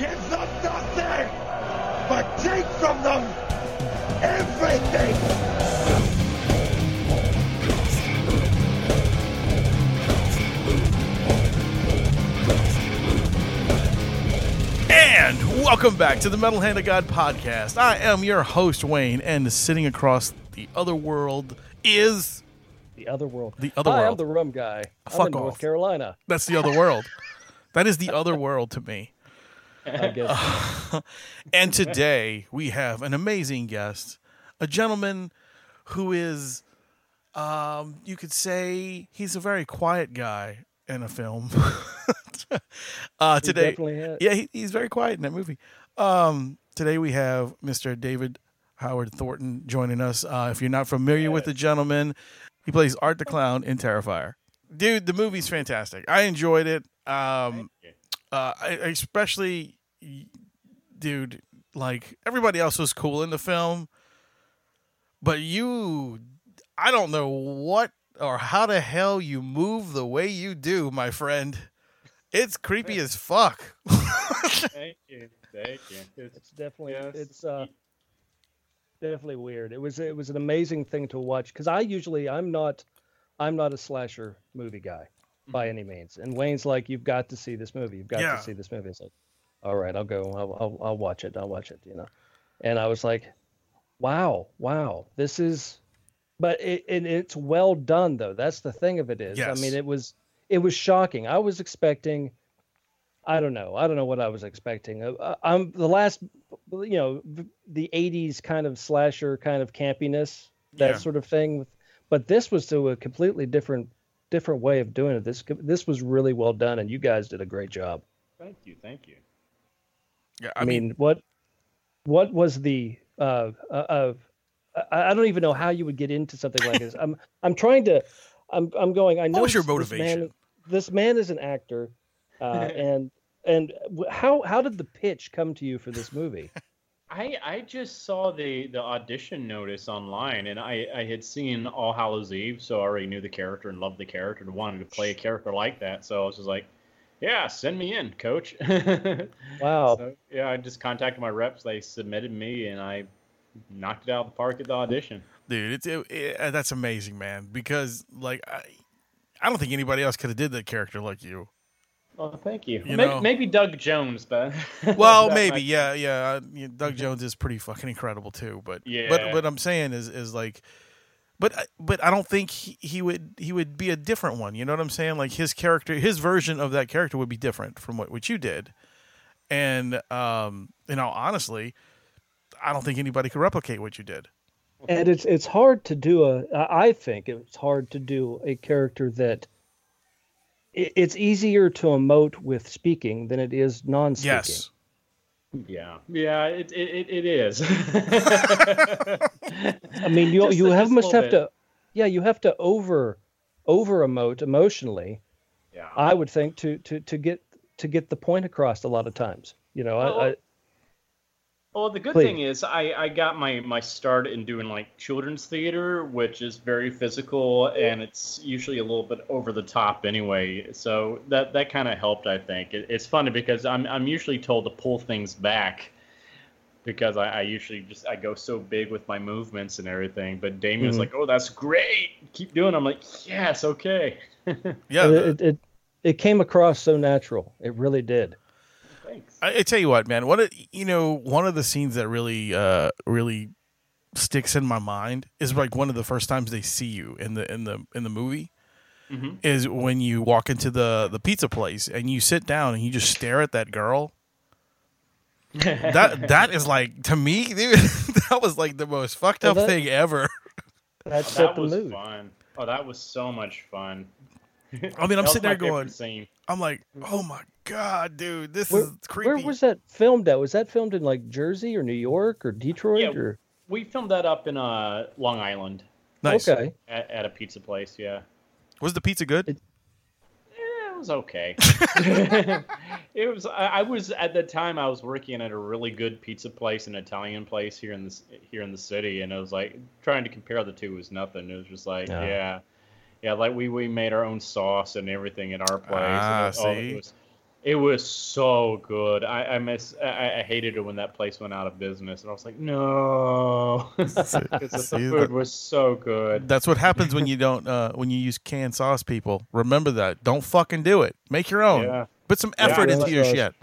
Give them nothing, but take from them everything. And welcome back to the Metal Hand of God podcast. I am your host, Wayne, and sitting across the other world is The other world. The other Hi, I'm the rum guy. I'm Fuck in North off. Carolina. that's the other world. That is the other world to me. I guess. And today we have an amazing guest, a gentleman who is, um, you could say, he's a very quiet guy in a film. uh, today, has. yeah, he, he's very quiet in that movie. Um, today we have Mr. David Howard Thornton joining us. Uh, if you're not familiar with the gentleman, he plays Art the Clown in Terrifier. Dude, the movie's fantastic. I enjoyed it. Um, uh, I especially, dude, like everybody else was cool in the film, but you, I don't know what or how the hell you move the way you do, my friend. It's creepy as fuck. Thank you. Thank you. It's, It's definitely yes, it's uh definitely weird. It was it was an amazing thing to watch because I usually I'm not I'm not a slasher movie guy by any means. And Wayne's like, you've got to see this movie. You've got Yeah. to see this movie. It's like, all right, I'll go. I'll, I'll I'll watch it. I'll watch it. You know. And I was like, wow, wow, this is. But it, it it's well done though. That's the thing of it is. Yes. I mean, it was it was shocking. I was expecting. I don't know. I don't know what I was expecting. Uh, uh, I'm the last, you know, v- the '80s kind of slasher kind of campiness, that Yeah. sort of thing. But this was to a completely different, different way of doing it. This this was really well done, and you guys did a great job. thank you. Thank you. Yeah, I, mean, what, what was the uh, uh, uh I, I don't even know how you would get into something like this. I'm I'm trying to, I'm I'm going. I know was your this- this man- motivation? This man, is an actor, uh, and and how how did the pitch come to you for this movie? I I just saw the the audition notice online, and I I had seen All Hallows Eve, so I already knew the character and loved the character and wanted to play a character like that. So I was just like, yeah, send me in, coach. Wow. So, yeah, I just contacted my reps. They submitted me, and I knocked it out of the park at the audition. dude, it's it, it- that's amazing, man. Because like, I, I don't think anybody else could have did that character like you. Oh, thank you. You maybe, know- maybe Doug Jones, but Well, maybe, might- yeah, yeah. uh, Doug Jones is pretty fucking incredible too. But yeah. but what I'm saying is is like, but I- but I don't think he, he would he would be a different one. You know what I'm saying? Like his character, his version of that character would be different from what what you did. And um, you know, honestly, I don't think anybody could replicate what you did. and it's it's hard to do a I I think it's hard to do a character that it's easier to emote with speaking than it is non-speaking. Yes. Yeah, yeah, it it, it, is. I mean, you Just you have must have bit. to, yeah, you have to over over emote emotionally. Yeah. I would think to to to get to get the point across a lot of times. You know, I, I, Well, Well, the good Please. thing is I, I got my, my start in doing like children's theater, which is very physical and it's usually a little bit over the top anyway. So that that kind of helped, I think. It, it's funny because I'm I'm usually told to pull things back because I, I usually just I go so big with my movements and everything. But Damien's Mhm. like, "Oh, that's great! Keep doing." it." I'm like, "Yes, okay." Yeah. it, it it came across so natural. It really did. Thanks. I, I tell you what, man. What you know, one of the scenes that really, uh, really sticks in my mind is like one of the first times they see you in the in the in the movie Mhm. is when you walk into the the pizza place and you sit down and you just stare at that girl. That that is like to me, dude. that was like the most fucked Well, up that- thing ever. That set that was mood. fun. Oh, that was so much fun. I mean, I'm sitting there going, scene. I'm like, oh my god, dude, this Where, is creepy. where was that filmed at? Was that filmed in like Jersey or New York or Detroit Yeah, or? We filmed that up in uh, Long Island nice? Okay. at, at a pizza place. Yeah, Was the pizza good? It- Eh, it was okay. it was. I, I was at the time. I was working at a really good pizza place, an Italian place here in this here in the city, and I was like trying to compare the two was nothing. It was just like, Yeah. yeah, yeah, like we we made our own sauce and everything at our place. Ah, and it, oh, see? it was It was so good. I, I miss. I, I hated it when that place went out of business, and I was like, no, because the food that- was so good. That's what happens when you don't uh, when you use canned sauce. People remember that. Don't fucking do it. Make your own. Yeah. Put some effort real into your sauce. shit.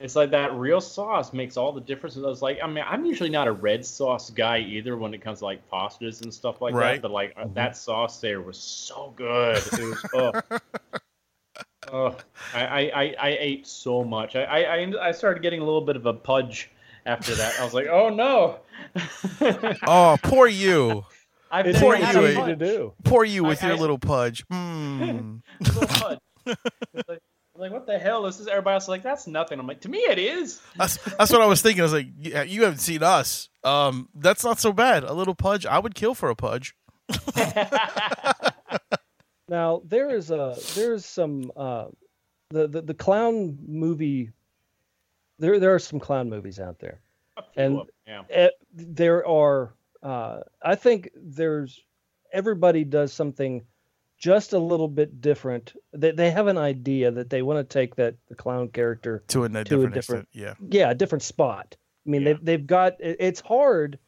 It's like that real sauce makes all the difference. And I was like, I mean, I'm usually not a red sauce guy either when it comes to like pastas and stuff like Right. that. But like uh that sauce there was so good. It was oh, oh I, I, I, I ate so much. I, I I I started getting a little bit of a pudge after that. I was like, oh no. Oh, poor you. I've Poor never had a you. to do. Poor you I- with your I- little pudge. Mm. Little pudge. Like, I'm like, what the hell? This is everybody else is like, that's nothing. I'm like, to me it is. That's that's what I was thinking. I was like, yeah, you haven't seen us. Um, that's not so bad. A little pudge, I would kill for a pudge. Now there is a there's some uh, the, the the clown movie. There there are some clown movies out there. And- of 'em, yeah. Eh, there are uh, I think there's everybody does something just a little bit different. They they have an idea that they want to take that the clown character To a, To a different, different- extent. Yeah. yeah a different spot. I mean Yeah. they've they've got it- it's hard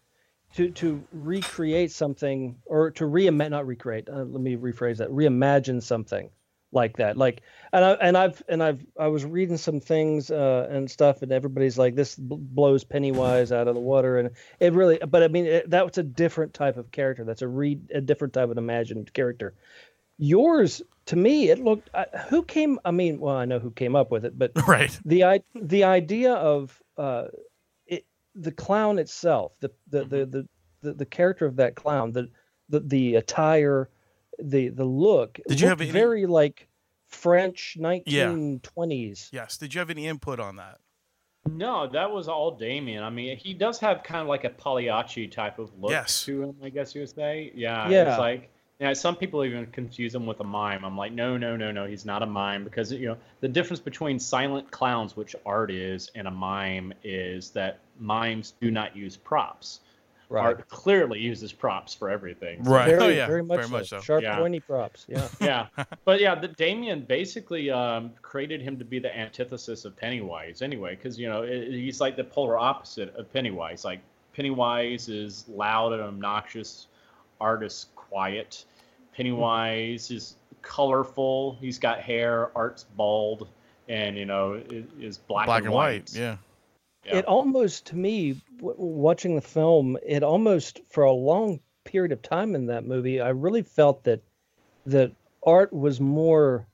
to to recreate something or to reimagine not recreate. Uh, let me rephrase that. Reimagine something like that. Like and I and I've and I've I was reading some things uh, and stuff and everybody's like this bl- blows Pennywise out of the water and it really but I mean it, that was a different type of character. That's a re a different type of imagined character. Yours to me it looked uh, who came I mean well I know who came up with it but Right. the i the idea of uh the clown itself the the Mm-hmm. the, the, the, the character of that clown the the, the attire the the look Did you have any- very like french 1920s Yes. Did you have any input on that? No, that was all Damien. I mean, he does have kind of like a Pagliacci type of look Yes. to him, I guess you would say. Yeah, Yeah. It's like, yeah, some people even confuse him with a mime. I'm like, no, no, no, no, he's not a mime because you know the difference between silent clowns, which art is, and a mime is that mimes do not use props. Art clearly uses props for everything. Right. very, oh yeah. very much, very so. much so. sharp Yeah. pointy props yeah yeah, but yeah, the Damien basically um, created him to be the antithesis of Pennywise anyway, because you know it, he's like the polar opposite of Pennywise. Like Pennywise is loud and obnoxious, Art is quiet. Pennywise is colorful. He's got hair. Art's bald, and you know is, is black, Black and white. Yeah. Yeah. it almost to me w- watching the film it almost for a long period of time in that movie i really felt that that art was more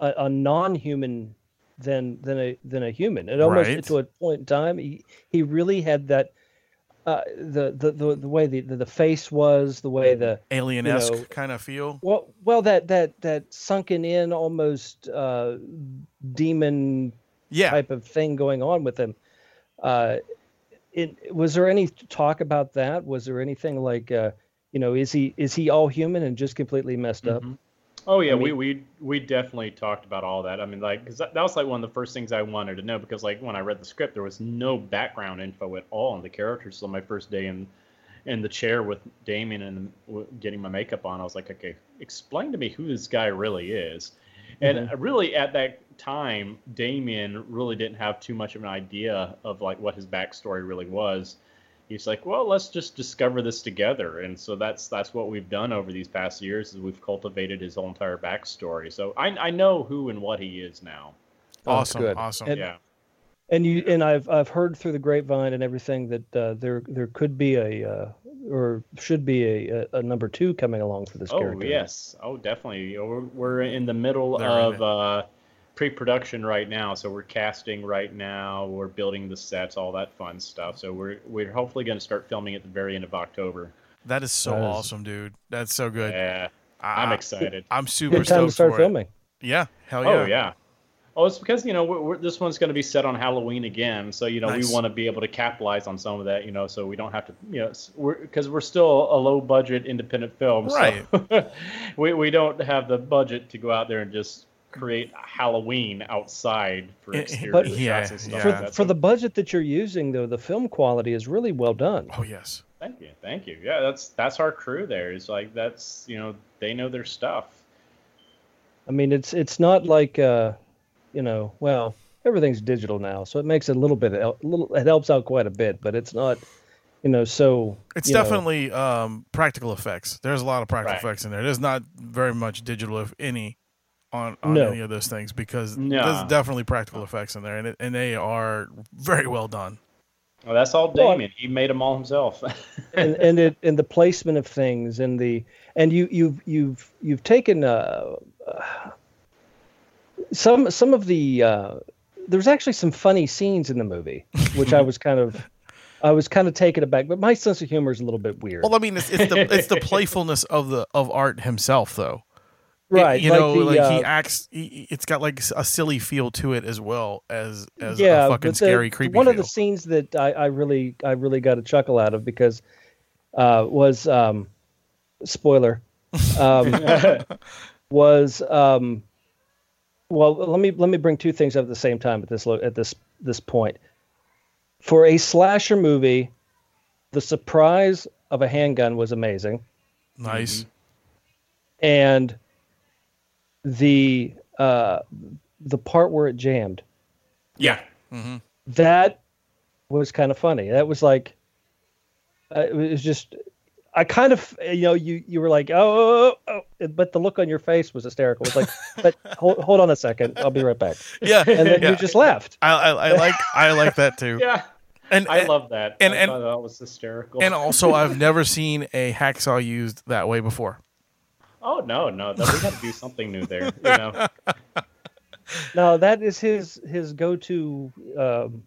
a, a non-human than than a than a human it almost Right. to a point in time he, he really had that uh the the the, the way the, the the face was the way the Alien esque know- kind of feel. well well that that that sunken in almost uh demon Yeah. type of thing going on with him. Uh, it, was there any talk about that? Was there anything like, uh, you know, is he is he all human and just completely messed up? Mhm. Oh yeah, I we, mean- we we definitely talked about all that. I mean, like, cause that, that was like one of the first things I wanted to know because like when I read the script, there was no background info at all on the characters. So my first day in in the chair with Damien and w- getting my makeup on, I was like, okay, explain to me who this guy really is. And really, at that time, Damien really didn't have too much of an idea of like what his backstory really was. He's like, well, let's just discover this together, and so that's that's what we've done over these past years. Is we've cultivated his whole entire backstory. So I I know who and what he is now. Oh, awesome. good. Awesome. And- Yeah. And you and I've I've heard through the grapevine and everything that uh, there there could be a uh, or should be a, a, a number two coming along for this Oh character. yes. Oh definitely. We're, we're in the middle They're of it. uh, pre-production right now, so we're casting right now. We're building the sets, all that fun stuff. So we're we're hopefully going to start filming at the very end of October. That is so That is- awesome, dude. That's so good. Yeah, I, I'm excited. I'm super Good time stoked to start for filming. It. Yeah. Hell oh, yeah. Oh yeah. Oh, it's because you know we're, we're, this one's going to be set on Halloween again, so you know Nice. we want to be able to capitalize on some of that, you know, so we don't have to, you know, s- we're because we're still a low budget independent film, Right. So we we don't have the budget to go out there and just create Halloween outside for Eh, eh, exterior but- shots yeah, and stuff. yeah. For, like for So the budget that you're using, though, the film quality is really well done. Oh yes. thank you, thank you. Yeah, that's that's our crew. There is like that's you know they know their stuff. I mean, it's it's not like uh, you know, well, everything's digital now, so it makes it a little bit, a little, it helps out quite a bit, but it's not, you know, so. It's you know, definitely um, practical effects. There's a lot of practical Right. effects in there. There's not very much digital, if any, on, on No. any of those things because No. there's definitely practical effects in there, and it, and they are very well done. Well, that's all Well, Damien. He made them all himself. and and it and the placement of things and the and you you've you've you've taken uh, uh, some some of the uh, there's actually some funny scenes in the movie which I was kind of I was kind of taken aback but my sense of humor is a little bit weird Well, I mean, it's, it's the it's the playfulness of the of art himself, though. It- right you like know, the, like uh, he acts. He, it's got like a silly feel to it as well as as yeah a fucking the- scary, creepy. one feel. of the scenes that I, I really I really got a chuckle out of because uh, was um, spoiler um, was um, well let me let me bring two things up at the same time at this lo- at this this point for a slasher movie the surprise of a handgun was amazing nice. and the uh, the part where it jammed yeah. hmm that was kind of funny. That was like, uh, it was just, I kind of, you know, you you were like, oh, oh, oh, but the look on your face was hysterical. It was like, but hold, hold on a second, I'll be right back. Yeah, And then yeah. you just left. I, I, I like I like that too. Yeah. And I and, love that. and- I and- thought that was hysterical. and also I've never seen a hacksaw used that way before. Oh no, no, no, we got to do something new there. You know. No, that is his his go to um,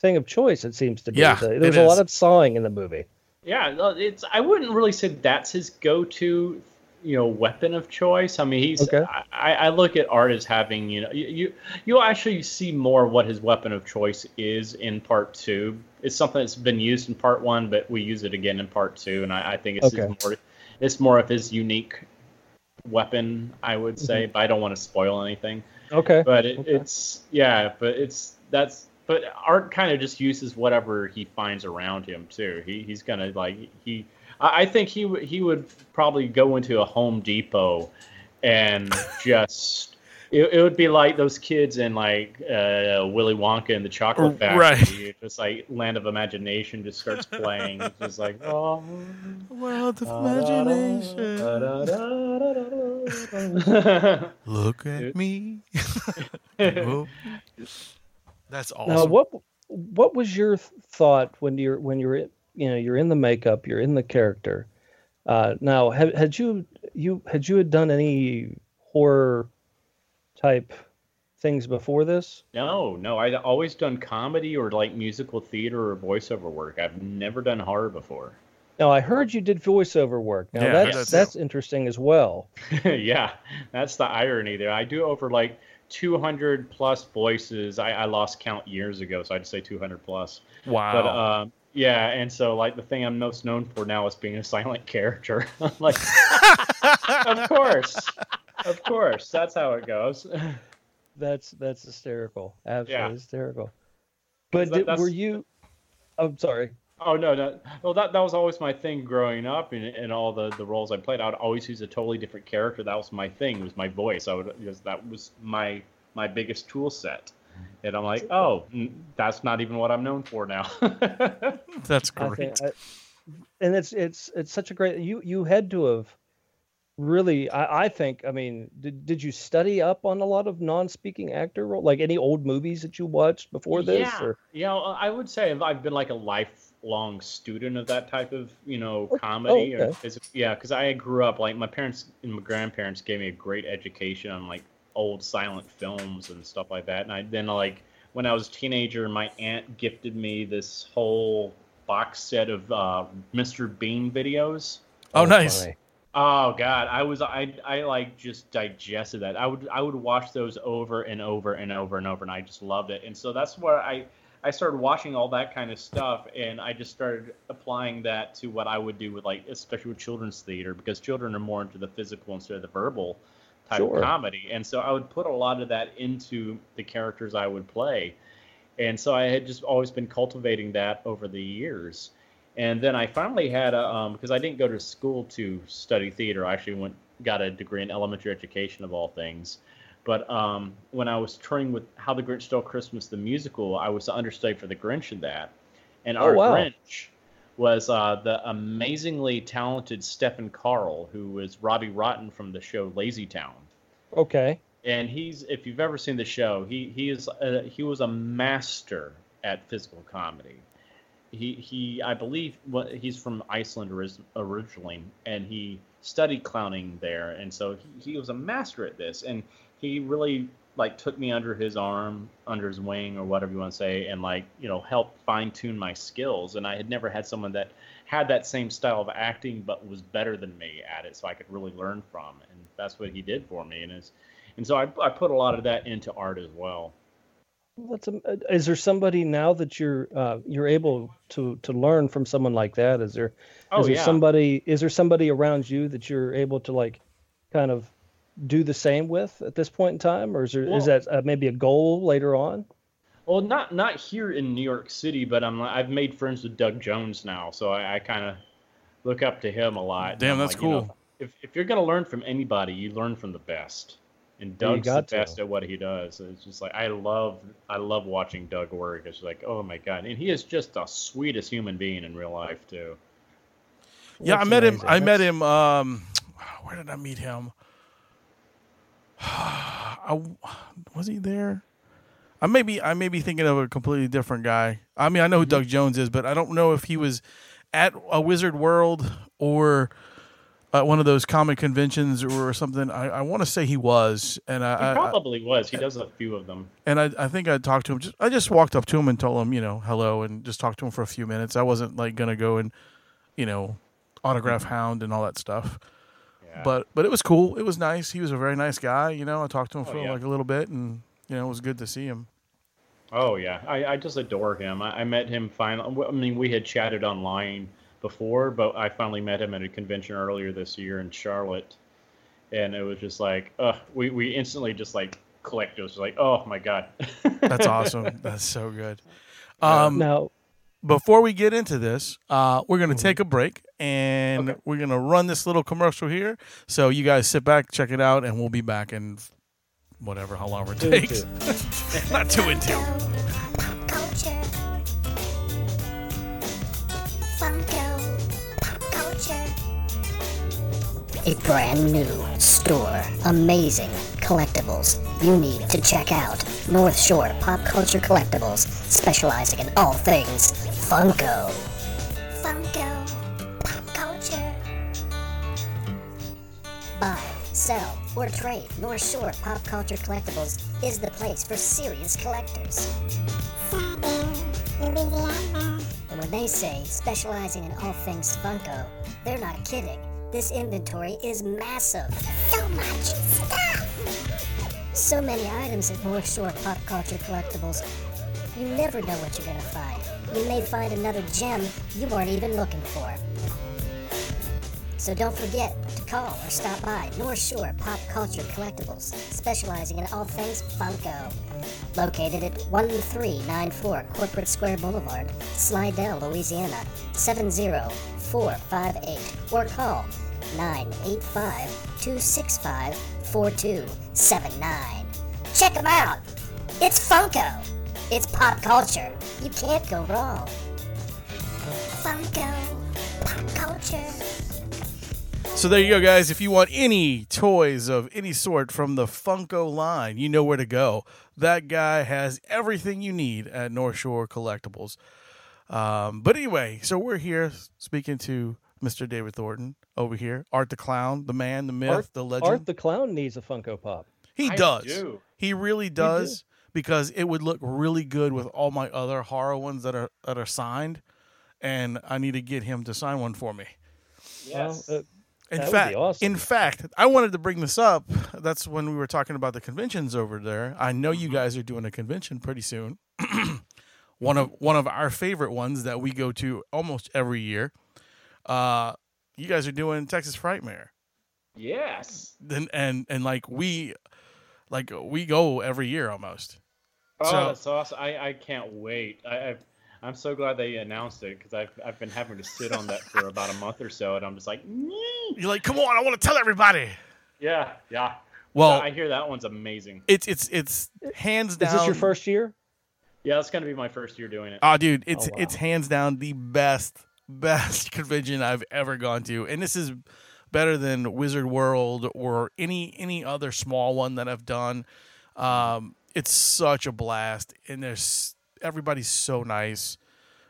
thing of choice. It seems to be. Yeah, there it was a lot of sawing in the movie. Yeah, it's. I wouldn't really say that's his go-to, you know, weapon of choice. I mean, he's. Okay. I, I look at art as having, you know, you you you'll actually see more what his weapon of choice is in part two. It's something that's been used in part one, but we use it again in part two, and I, I think it's Okay. more. It's more of his unique weapon, I would mm-hmm. say, but I don't want to spoil anything Okay. but it, Okay. it's yeah but it's that's but art kind of just uses whatever he finds around him too he, he's gonna like he I, I think he he would probably go into a home depot and just it, it would be like those kids in like uh, Willy Wonka and the Chocolate Factory. Right. Just like Land of Imagination just starts playing. It's just like oh. World of imagination. Look at me. That's awesome. Now, what what was your thought when you're when you're you know you're in the makeup, you're in the character? Uh, now, had, had you you had you had done any horror type things before this? No, no. I'd always done comedy or like musical theater or voiceover work. I've never done horror before. Now, I heard you did voiceover work. Now, Yeah, that's that's- that's interesting as well. yeah, that's the irony there. I do over like 200 plus voices. I, I lost count years ago, so I'd say 200 plus. wow. But um, yeah, and so like the thing I'm most known for now is being a silent character. Like, of course, of course, that's how it goes. That's that's hysterical. Absolutely Yeah. hysterical. But That- did, were you? I'm sorry. Oh no, no, well that that was always my thing growing up, and in all the the roles I played, I would always use a totally different character. That was my thing, was my voice. I would because that was my my biggest tool set. And I'm like, oh, that's not even what I'm known for now. That's I great. think, I, and it's it's it's such a great. You you had to have really. I, I think. I mean, did did you study up on a lot of non-speaking actor role, like any old movies that you watched before this? yeah, Or, you know, I would say I've- I've been like a lifelong student of that type of you know Oh, comedy. oh, or okay. phys- yeah, because I grew up like my parents and my grandparents gave me a great education on like old silent films and stuff like that. And I then like when I was a teenager, my aunt gifted me this whole box set of uh, Mr. Bean videos. oh, nice. funny. Oh God, I was I I like just digested that. I would I would watch those over and over and over and over, and I just loved it. And so that's where I I started watching all that kind of stuff, and I just started applying that to what I would do with like especially with children's theater because children are more into the physical instead of the verbal type Sure. of comedy. And so I would put a lot of that into the characters I would play. And so I had just always been cultivating that over the years. And then I finally had a um, because I didn't go to school to study theater. I actually went got a degree in elementary education of all things. But um, when I was touring with How the Grinch Stole Christmas, the musical, I was the understudy for the Grinch in that. And Oh, our wow. Grinch was uh, the amazingly talented Stefán Karl, who was Robbie Rotten from the show Lazy Town. Okay. And he's, if you've ever seen the show, he he is uh, he was a master at physical comedy. He he, I believe, what he's from Iceland originally, and he studied clowning there, and so he, he was a master at this, and he really like took me under his arm, under his wing, or whatever you want to say, and like you know helped fine tune my skills. And I had never had someone that had that same style of acting, but was better than me at it, so I could really learn from. And that's what he did for me, and it's and so I, I put a lot of that into art as well. Well, That's a, uh, is there somebody now that you're uh, you're able to to learn from someone like that? Is there is Oh, there yeah. somebody is there somebody around you that you're able to like kind of do the same with at this point in time, or is there is Well- that uh, maybe a goal later on? Well, not not here in New York City, but I'm I've made friends with Doug Jones now, so I, I kind of look up to him a lot. Damn, that's like, you know, cool. if if you're gonna learn from anybody, you learn from the best. And Yeah, you Doug's the got to. best at what he does. It's just like I love I love watching Doug work. It's like oh my god, and he is just the sweetest human being in real life too. Yeah, I That's met him. amazing. I met him. Um, where did I meet him? I, was he there? I may be. I may be thinking of a completely different guy. I mean, I know who Doug Jones is, but I don't know if he was at a Wizard World or at one of those comic conventions or something. I, I want to say he was, and He I, I probably was. He does a few of them. and I, I think I talked to him. Just I just walked up to him and told him, you know, hello, and just talked to him for a few minutes. I wasn't like gonna go and, you know, autograph hound and all that stuff. Yeah. But but it was cool. It was nice. He was a very nice guy. You know, I talked to him Oh, for yeah. like a little bit, and you know, it was good to see him. Oh yeah, I, I just adore him. I, I met him finally. I mean, we had chatted online before, but I finally met him at a convention earlier this year in Charlotte, and it was just like, uh, we we instantly just like clicked. It was like, oh my god. That's awesome. That's so good. Um, Now, before we get into this, uh, we're going to Mm-hmm. take a break and Okay. we're going to run this little commercial here. So you guys sit back, check it out, and we'll be back in whatever, however it Two and takes. Not two and two. A brand new store. Amazing collectibles you need to check out. North Shore Pop Culture Collectibles, specializing in all things Funko. Funko. Pop culture. Buy, sell, or trade. North Shore Pop Culture Collectibles is the place for serious collectors. And when they say specializing in all things Funko, they're not kidding. This inventory is massive. So much stuff. So many items at North Shore Pop Culture Collectibles. You never know what you're gonna find. You may find another gem you weren't even looking for. So don't forget to call or stop by North Shore Pop Culture Collectibles, specializing in all things Funko. Located at 1394 Corporate Square Boulevard, Slidell, Louisiana, 70458, or call 985 265 4279. Check them out! It's Funko! It's pop culture. You can't go wrong. Funko. Pop culture. So there you go, guys. If you want any toys of any sort from the Funko line, you know where to go. That guy has everything you need at North Shore Collectibles. Um, but anyway, so we're here speaking to Mr. David Thornton over here, Art the Clown, the man, the myth, Art, the legend. Art the Clown needs a Funko Pop. he I does. do. He really does because it would look really good with all my other horror ones that are that are signed, and I need to get him to sign one for me. Yes. Well, uh, In That fact, awesome. in fact, I wanted to bring this up. That's when we were talking about the conventions over there. I know Mm-hmm. you guys are doing a convention pretty soon. one of one of our favorite ones that we go to almost every year. Uh, you guys are doing Texas Frightmare, yes. and and and like we, like we go every year almost. Oh, So- that's awesome! I, I can't wait. I, I've, I'm so glad they announced it because I've I've been having to sit on that for about a month or so, and I'm just like, "Nee." You're like, come on, I want to tell everybody. yeah, yeah. Well, I hear that one's amazing. it's it's it's hands down. Is this your first year? Yeah, it's gonna be my first year doing it. Oh, dude, it's wow. it's hands down the best best convention I've ever gone to, and this is better than Wizard World or any any other small one that I've done. Um, it's such a blast, and there's everybody's so nice.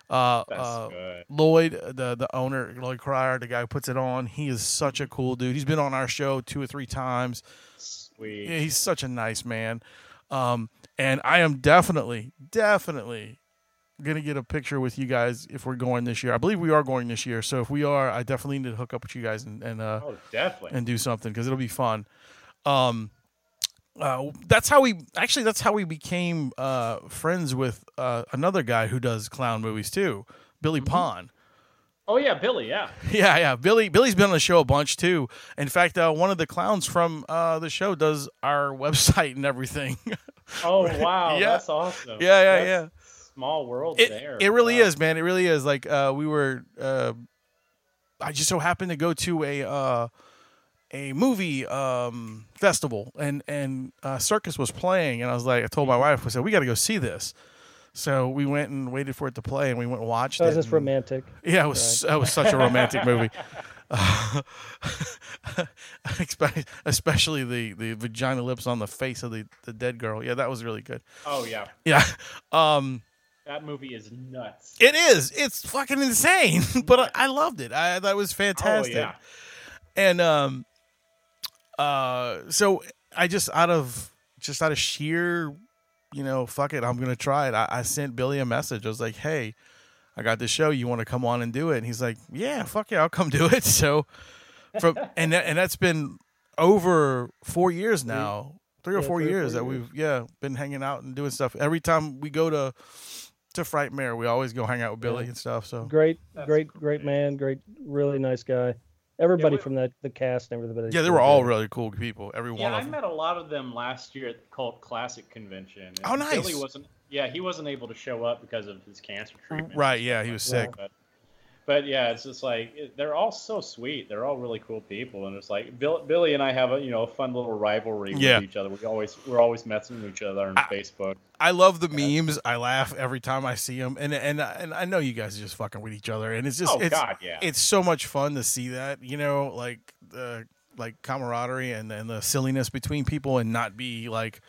Uh, That's uh, good. Loyd, the the owner, Loyd Cryer, the guy who puts it on, he is such a cool dude. He's been on our show two or three times. Sweet. Yeah, he's such a nice man. Um, and I am definitely, definitely gonna get a picture with you guys if we're going this year. I believe we are going this year. So if we are, I definitely need to hook up with you guys and and uh, Oh, definitely. and do something because it'll be fun. Um, uh, that's how we actually that's how we became uh, friends with uh, another guy who does clown movies too, Billy Pon. Oh yeah, Billy. Yeah. Yeah, yeah. Billy Billy's been on the show a bunch too. In fact, uh, one of the clowns from uh, the show does our website and everything. Oh wow, Yeah. that's awesome. Yeah, yeah, That's yeah. Small world it, there. it really Wow. is, man. It really is. Like uh, we were, uh, I just so happened to go to a uh, a movie um, festival, and and uh, Circus was playing, and I was like, I told my wife, I said, we got to go see this. So we went and waited for it to play, and we went and watched Oh, it. is this and- romantic? Yeah, it was that was such a romantic movie. Uh, especially the, the vagina lips on the face of the, the dead girl. Yeah, that was really good. Oh yeah, Yeah. Um that movie is nuts. it is. It's fucking insane, but I, I loved it. I that was fantastic. Oh yeah. And um uh so I just out of just out of sheer, you know, fuck it, I'm gonna try it. I, I sent Billy a message. I was like, Hey, I got this show, you wanna come on and do it? And he's like, Yeah, fuck yeah, I'll come do it. So from and that, and that's been over four years now. Three or Yeah, four three or years four that years. we've yeah, been hanging out and doing stuff. Every time we go to to Frightmare, we always go hang out with Billy Yeah. and stuff. So Great, That's great, great great. man. Great, really nice guy. Everybody we- from that the cast and everybody. yeah, they were all really cool people. Every Yeah, one I them. met a lot of them last year at the Cult Classic convention. Oh, nice. Billy wasn't. Yeah, he wasn't able to show up because of his cancer treatment. Right, yeah, he was Yeah. sick. But, but yeah, it's just like they're all so sweet. They're all really cool people, and it's like Bill, Billy and I have a you know a fun little rivalry Yeah. with each other. We always we're always messing with each other on I- Facebook. I love the memes. I laugh every time I see them, and and and I know you guys are just fucking with each other, and it's just Oh, it's God, yeah. it's so much fun to see that you know like the like camaraderie and and the silliness between people, and not be like,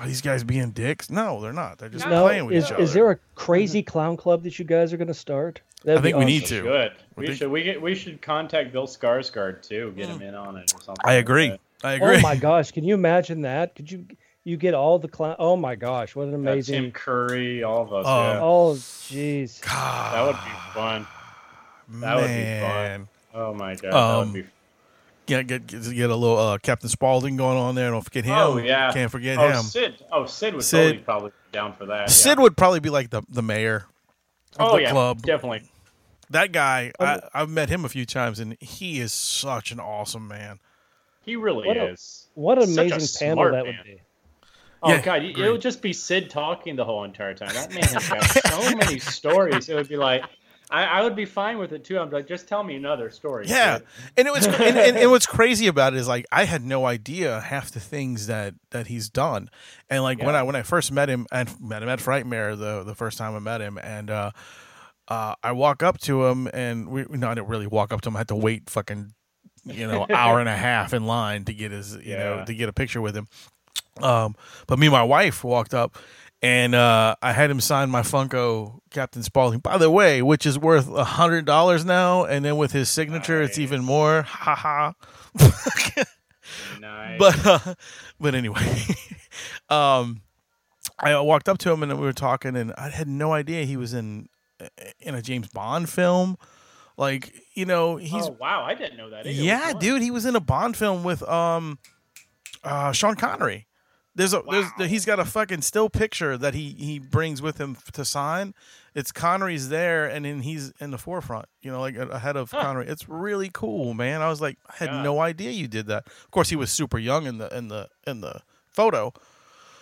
are these guys being dicks? No, they're not. They're just No, playing with is, each other. is there a crazy clown club that you guys are going to start? That'd I be think we need to. Good. We We think- should we get we should contact Bill Skarsgård too. Get him in on it or something. I agree. that. I agree. Oh my gosh! Can you imagine that? Could you you get all the clown? Oh my gosh! What an amazing Uh, Tim! Curry, all of us. Oh. yeah. Oh jeez! God, That would be fun. That would be fun. Oh my god, that Um, would be. Get, get get a little uh, Captain Spaulding going on there. Don't forget him. Oh yeah, can't forget oh, him. Sid. Oh, Sid would Sid. totally probably be down for that. Sid yeah. would probably be like the the mayor of Oh the yeah, club. definitely. That guy, Oh. I, I've met him a few times, and he is such an awesome man. He really What a- is. What an Such a amazing panel smart that man. would be. Oh Yeah, god, it would just be Sid talking the whole entire time. That man has got so many stories. It would be like, I, I would be fine with it too. I'm like, just tell me another story. Yeah, and it was, and, and, and what's crazy about it is like I had no idea half the things that that he's done, and like when I when I first met him and met him at Frightmare the the first time I met him, and uh, uh, I walk up to him, and we no, I didn't really walk up to him. I had to wait fucking you know hour and a half in line to get his you know to get a picture with him. Um, but me and my wife walked up. And uh, I had him sign my Funko Captain Spaulding, by the way, which is worth a hundred dollars now. And then with his signature, it's even more. Ha ha. Nice. But uh, but anyway, um, I walked up to him and we were talking, and I had no idea he was in in a James Bond film. Like you know, he's oh wow, I didn't know that. Either. yeah, dude. He was in a Bond film with um, uh, Sean Connery. There's a Wow. there's he's got a fucking still picture that he he brings with him to sign. It's Connery's there, and then he's in the forefront. You know, like ahead of Huh. Connery. It's really cool, man. I was like, I had Yeah. no idea you did that. Of course, he was super young in the in the in the photo,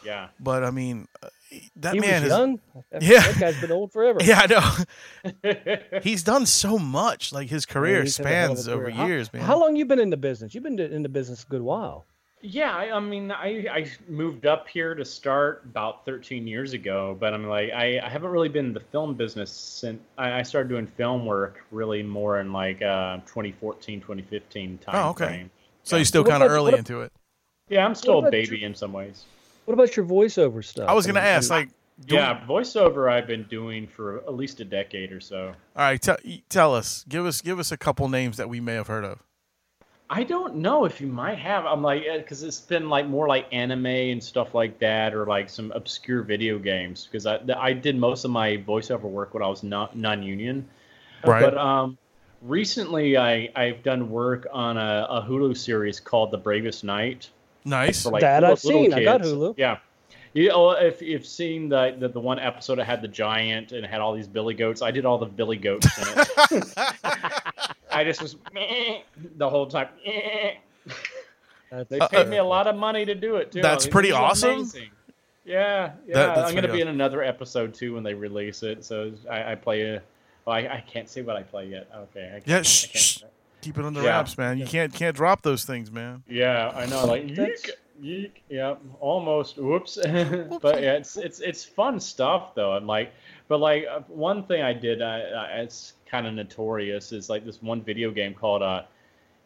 Yeah. but I mean, uh, that he man was is young. That, Yeah. that guy's been old forever. yeah, I know. he's done so much. Like his career he's had a hell of a spans over career. How- years, man. How long you been in the business? You've been in the business a good while. Yeah, I, I mean, I, I moved up here to start about 13 years ago, but I'm like, I, I haven't really been in the film business since I, I started doing film work really more in like uh, 2014, 2015 time Oh, okay. frame. So you're still kind of early what- into it. Yeah, I'm still a baby your- in some ways. What about your voiceover stuff? I was gonna ask, like, do we- Yeah, voiceover I've been doing for at least a decade or so. all right, tell tell us, give us give us a couple names that we may have heard of. I don't know if you might have. I'm like, because it's been like more like anime and stuff like that, or like some obscure video games. Because I I did most of my voiceover work when I was not non-union. Right. But um, recently I I've done work on a, a Hulu series called The Bravest Knight. nice. Like That little- I've seen. little I got. Hulu. Yeah. You know, if you've seen the, the the one episode that had the giant and had all these billy goats, I did all the billy goats in it. I just was the whole time. "Meh." That's, They Uh, paid me a lot of money to do it too. That's I mean, pretty awesome. amazing. Yeah, yeah. That- I'm gonna pretty be in another episode too when they release it. So I, I play a. Well, I, I can't say what I play yet. Okay. I can't, Yeah, I can't- shh. Keep it under Yeah. wraps, man. You can't can't drop those things, man. Yeah, I know. Like That's- yeek, yeek. Yeah, almost. Whoops. but yeah, it's it's it's fun stuff though. I'm like, but like uh, one thing I did, I, I, it's kind of notorious, is like this one video game called uh,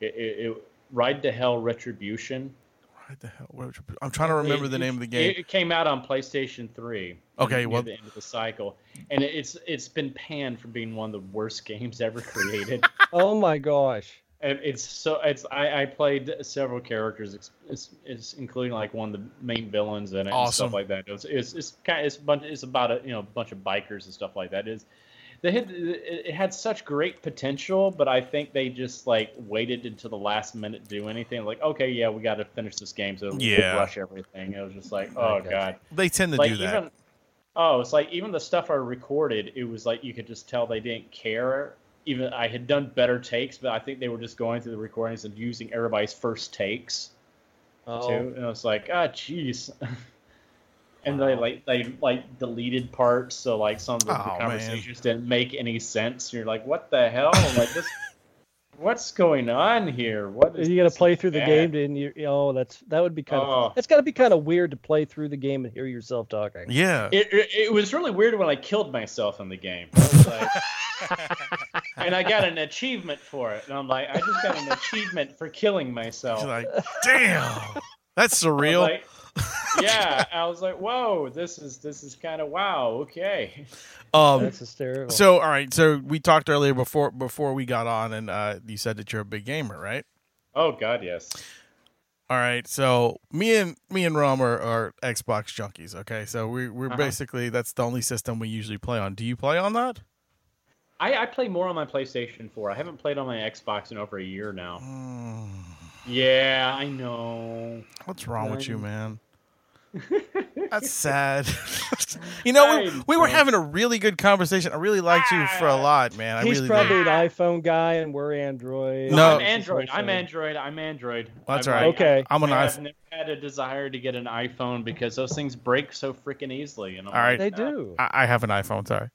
it, it, it Ride to Hell Retribution. What the hell? What- I'm trying to remember It- the it- name of the game. It came out on PlayStation 3. Okay, near well- the end of the cycle, and it's it's been panned for being one of the worst games ever created. oh my gosh. And it's so it's I, I played several characters, it's, it's, it's including like one of the main villains in it and stuff like that. It's it's it's kind of, it's a bunch it's about a you know bunch of bikers and stuff like that. Is they had it it had such great potential, but I think they just like waited until the last minute to do anything. Like okay, yeah, we got to finish this game, so Yeah. we'll rush everything. It was just like oh gotcha. god They tend to like do that. even oh it's like even the stuff i recorded it was like you could just tell they didn't care even i had done better takes but i think they were just going through the recordings and using everybody's first takes Oh, too and i was like ah jeez and they like they like deleted parts so like some of the, the Oh, man. conversations didn't make any sense you're like what the hell I'm like this what's going on here what is you got to play through the game, didn't you? Oh, that's that would be kind of. Oh. It's got to be kind of weird to play through the game and hear yourself talking. yeah. It, it, it was really weird when I killed myself in the game. I was like- and I got an achievement for it. And I'm like, I just got an achievement for killing myself. She's like, damn. That's surreal. like- yeah, I was like, whoa, this is this is kind of wow. Okay. um, That's hysterical. so all right. So we talked earlier before before we got on, and uh, you said that you're a big gamer, right? Oh God, yes. All right, so me and me and Rum are, are Xbox junkies. Okay, so we, we're Uh-huh. basically that's the only system we usually play on. Do you play on that? I, I play more on my PlayStation 4. I haven't played on my Xbox in over a year now. Mm, Yeah, I know. what's wrong with you, man? That's sad. you know, we, we were having a really good conversation. I really liked you for a lot, man. I He's really probably did. an iPhone guy, and we're Android. No. I'm Android. I'm Android. I'm Android. That's I'm all right. like- Okay. I'm an iPhone. I've iPhone. never had a desire to get an iPhone because those things break so freaking easily. And I'm All right. They like, nah. do. I, I have an iPhone. Sorry.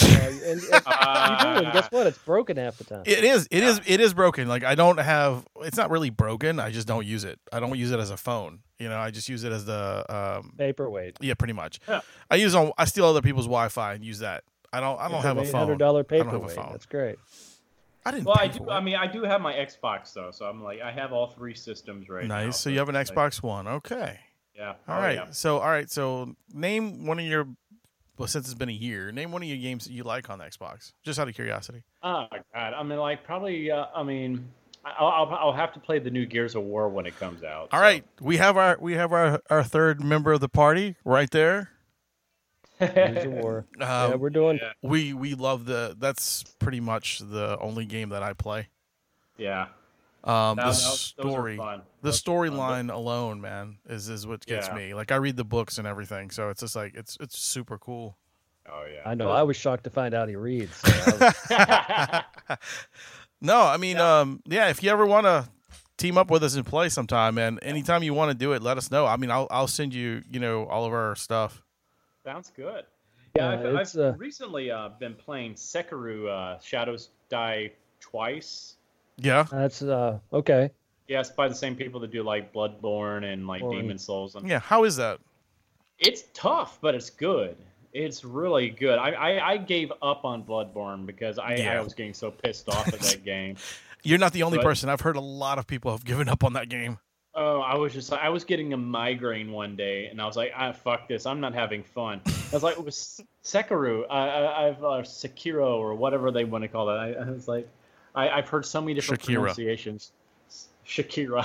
Uh, and, and you do, and guess what? It's broken half the time. It is. It is. It is broken. Like I don't have. It's not really broken. I just don't use it. I don't use it as a phone. You know, I just use it as the. Um, Paperweight. yeah, pretty much. Yeah. I use on. I steal other people's Wi-Fi and use that. I don't. I don't have a phone. Hundred dollar I don't have a paperweight. phone. That's great. I didn't. Well, I do. for I mean, I do have my Xbox though, so I'm like, I have all three systems right now. nice. So you have an it's like- Xbox One. Okay. Yeah. All Oh, right. yeah. So all right. So name one of your. Well, since it's been a year, name one of your games that you like on the Xbox. Just out of curiosity. Oh God. I mean, like probably. Uh, I mean, I'll, I'll I'll have to play the new Gears of War when it comes out. All so. right. We have our we have our our third member of the party right there. Gears of War. yeah, Um, we're doing. yeah. we we love the. That's pretty much the only game that I play. yeah. Um, No, the no, story, the Those are fun. storyline alone, man, is is what gets Yeah. me. Like I read the books and everything, so it's just like it's it's super cool. Oh yeah. I know. I was shocked to find out he reads. So I was- No, I mean, um, yeah. If you ever want to team up with us and play sometime, man, anytime you want to do it, let us know. I mean, I'll I'll send you, you know, all of our stuff. Sounds good. Yeah, Yeah, I've, I've uh, recently uh, been playing Sekiro: uh, Shadows Die Twice. Yeah, That's uh okay. Yeah, it's by the same people that do like Bloodborne and like Born. Demon Souls. And Yeah, how is that? It's tough, but it's good. It's really good. I, I, I gave up on Bloodborne because I, Yeah. I was getting so pissed off at that game. You're not the only But- person. I've heard a lot of people have given up on that game. Oh, I was just I was getting a migraine one day, and I was like, ah, fuck this, I'm not having fun. I was like, it was Sekiro, I, I, I've uh, Sekiro or whatever they want to call it. I, I was like, I, I've heard so many different Shakira. pronunciations. Shakira.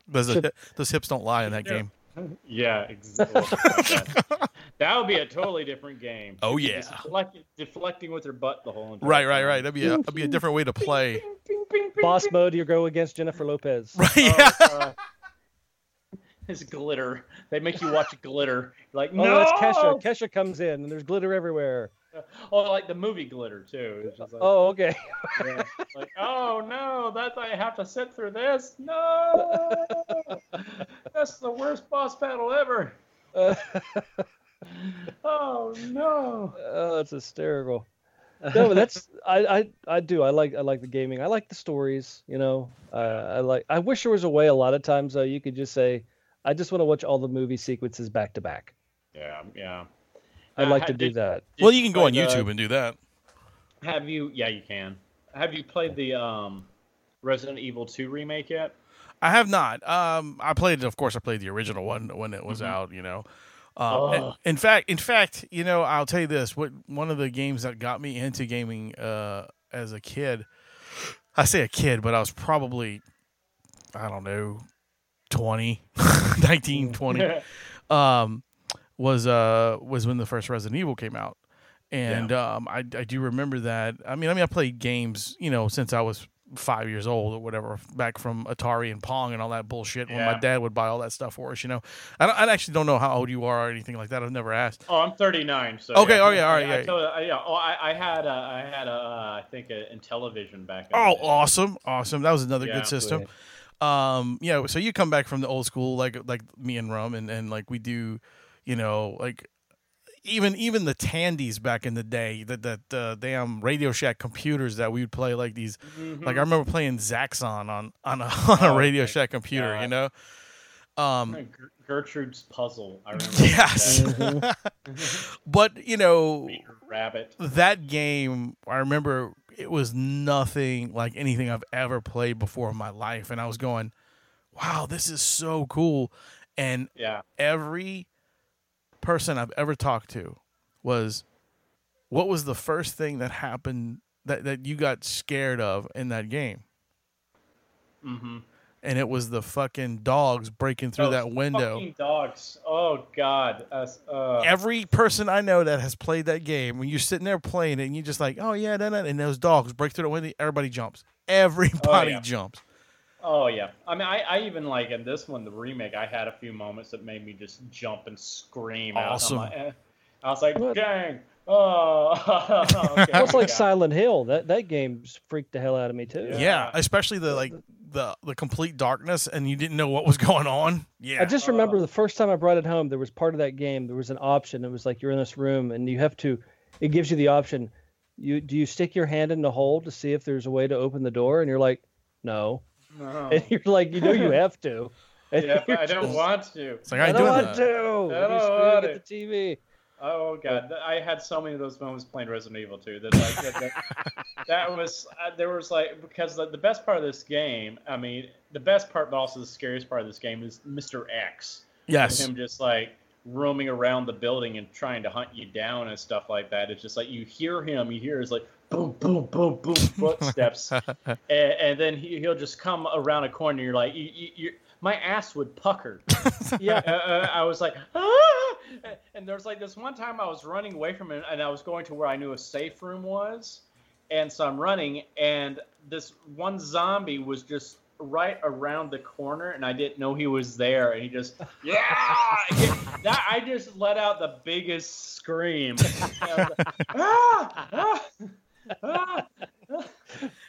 Those, uh, those hips don't lie in that Yeah. game. yeah, exactly. that would be a totally different game. Oh, Just yeah. deflect, deflecting with their butt the whole entire Right, right, right. That'd be a, that'd be a different way to play. Bing, bing, bing, bing, Boss bing. mode, you go against Jennifer Lopez. Right? Oh, Yeah. God. It's glitter. They make you watch glitter. Like Oh, no, that's Kesha. Kesha comes in, and there's glitter everywhere. Oh, like the movie glitter too. Like, Oh, okay. yeah. like oh no, that's I have to sit through this. No, that's the worst boss battle ever. Uh, Oh no. oh, that's hysterical. No, that's I, I I do I like I like the gaming. I like the stories. You know, uh, I like. I wish there was a way. A lot of times, though, you could just say, I just want to watch all the movie sequences back to back. Yeah, yeah. I'd Uh, like ha- to do that. did Well, you can go on play the- YouTube and do that. Have you? Yeah, you can. Have you played the um, Resident Evil 2 remake yet? I have not. Um, I played, of course, I played the original one when it was out. You know, um, Oh. in fact, in fact, you know, I'll tell you this: what one of the games that got me into gaming uh, as a kid. I say a kid, but I was probably, I don't know, 20, 19, 20. um, was uh was when the first Resident Evil came out, and um I I do remember that. I mean I mean I played games you know since I was five years old or whatever back from Atari and Pong and all that bullshit when my dad would buy all that stuff for us. You know I don't, I actually don't know how old you are or anything like that. I've never asked. Oh, I'm 39. So Okay, yeah. oh, yeah, all right, I, I yeah. I- yeah. Oh, I, I had a, I had a, uh, I think a Intellivision back. Oh, awesome, awesome! That was another Yeah. good system. Um, yeah. So you come back from the old school, like like me and Rum, and and like we do, you know, like even even the Tandies back in the day, that that uh, damn Radio Shack computers that we would play like these. Like I remember playing Zaxxon on on a on a Mm-hmm. Oh, Radio Shack computer, you know. Um, Gertrude's puzzle. I remember. yes, but you know Rabbit. that game, I remember it was nothing like anything I've ever played before in my life, and I was going, "Wow, this is so cool!" And Yeah. every person I've ever talked to was, "What was the first thing that happened that that you got scared of in that game?" Mm-hmm. And it was the fucking dogs breaking through that window. Fucking dogs. Oh God. Uh, Every person I know that has played that game, when you're sitting there playing it, and you're just like, "Oh yeah," da, da," and those dogs break through the window, everybody jumps. Everybody yeah. jumps. Oh yeah. I mean, I, I even like in this one, the remake, I had a few moments that made me just jump and scream. out. I'm Awesome. like, eh. I was like, What? gang. Oh. okay, Well, it's like yeah. Silent Hill. That that game freaked the hell out of me too. Yeah. Yeah. especially the like the the complete darkness, and you didn't know what was going on. Yeah, I just remember the first time I brought it home, there was part of that game. There was an option. It was like you're in this room, and you have to. It gives you the option. You do you stick your hand in the hole to see if there's a way to open the door, and you're like, no, No. and you're like, you know, you have to. And Yeah, but I don't just, want to. it's like I I, don't want that. to. I don't want at it. the TV. Oh god, I had so many of those moments playing Resident Evil 2 that like that, that, that was uh, there was like because the, the best part of this game, I mean, the best part but also the scariest part of this game is Mr. X. Yes, Him just like roaming around the building and trying to hunt you down and stuff like that. It's just like you hear him, you hear his like boom, boom, boom, boom footsteps, and, and then he, he'll just come around a corner. And you're like, you, you, you, my ass would pucker. yeah, uh, uh, I was like, ah! and there's like this one time I was running away from him, and I was going to where I knew a safe room was, and so I'm running, and this one zombie was just right around the corner, and I didn't know he was there, and he just, yeah, that I just let out the biggest scream. And I was like, ah, ah, ah.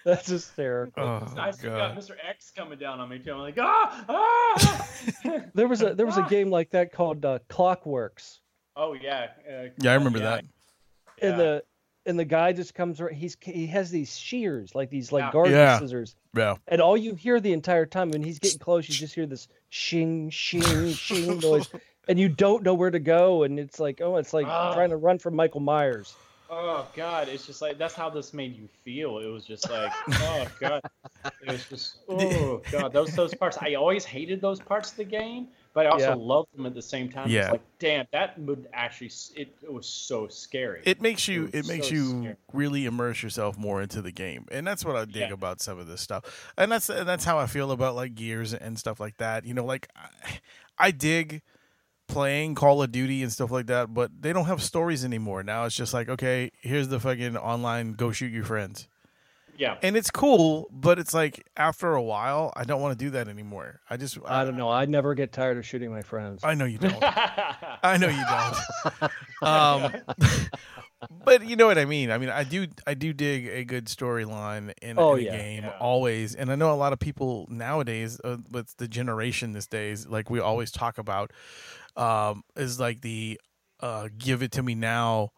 That's hysterical. oh I still got Mr. X coming down on me too. I'm like, ah, ah. There was a there was a game like that called uh, Clockworks. oh yeah. Uh, yeah, I remember yeah, that. in yeah. the and the guy just comes. ar- He's he has these shears, like these like Yeah. garden Yeah. scissors, Yeah. and all you hear the entire time when he's getting close, you just hear this shing shing shing noise, and you don't know where to go, and it's like oh, it's like Ah. trying to run from Michael Myers. Oh God, it's just like that's how this made you feel. It was just like, oh God, it was just, oh God, those those parts. I always hated those parts of the game, but I also Yeah. loved them at the same time. Yeah. It's like, damn, that would actually it, it was so scary. It makes you was it makes so you scary. really immerse yourself more into the game, and that's what I dig Yeah. about some of this stuff. And that's and that's how I feel about like Gears and stuff like that. You know, like I, I dig playing Call of Duty and stuff like that, but they don't have stories anymore. Now it's just like, okay, here's the fucking online go shoot your friends. Yeah, And it's cool, but it's like after a while, I don't want to do that anymore. I just I don't know. I never get tired of shooting my friends. I know you don't. I know you don't. Um, but you know what I mean. I mean, I do. I do dig a good storyline in, Oh, in a yeah. game Yeah. always, and I know a lot of people nowadays, uh, with the generation these days, like we always talk about, um, is like the uh, "give it to me now"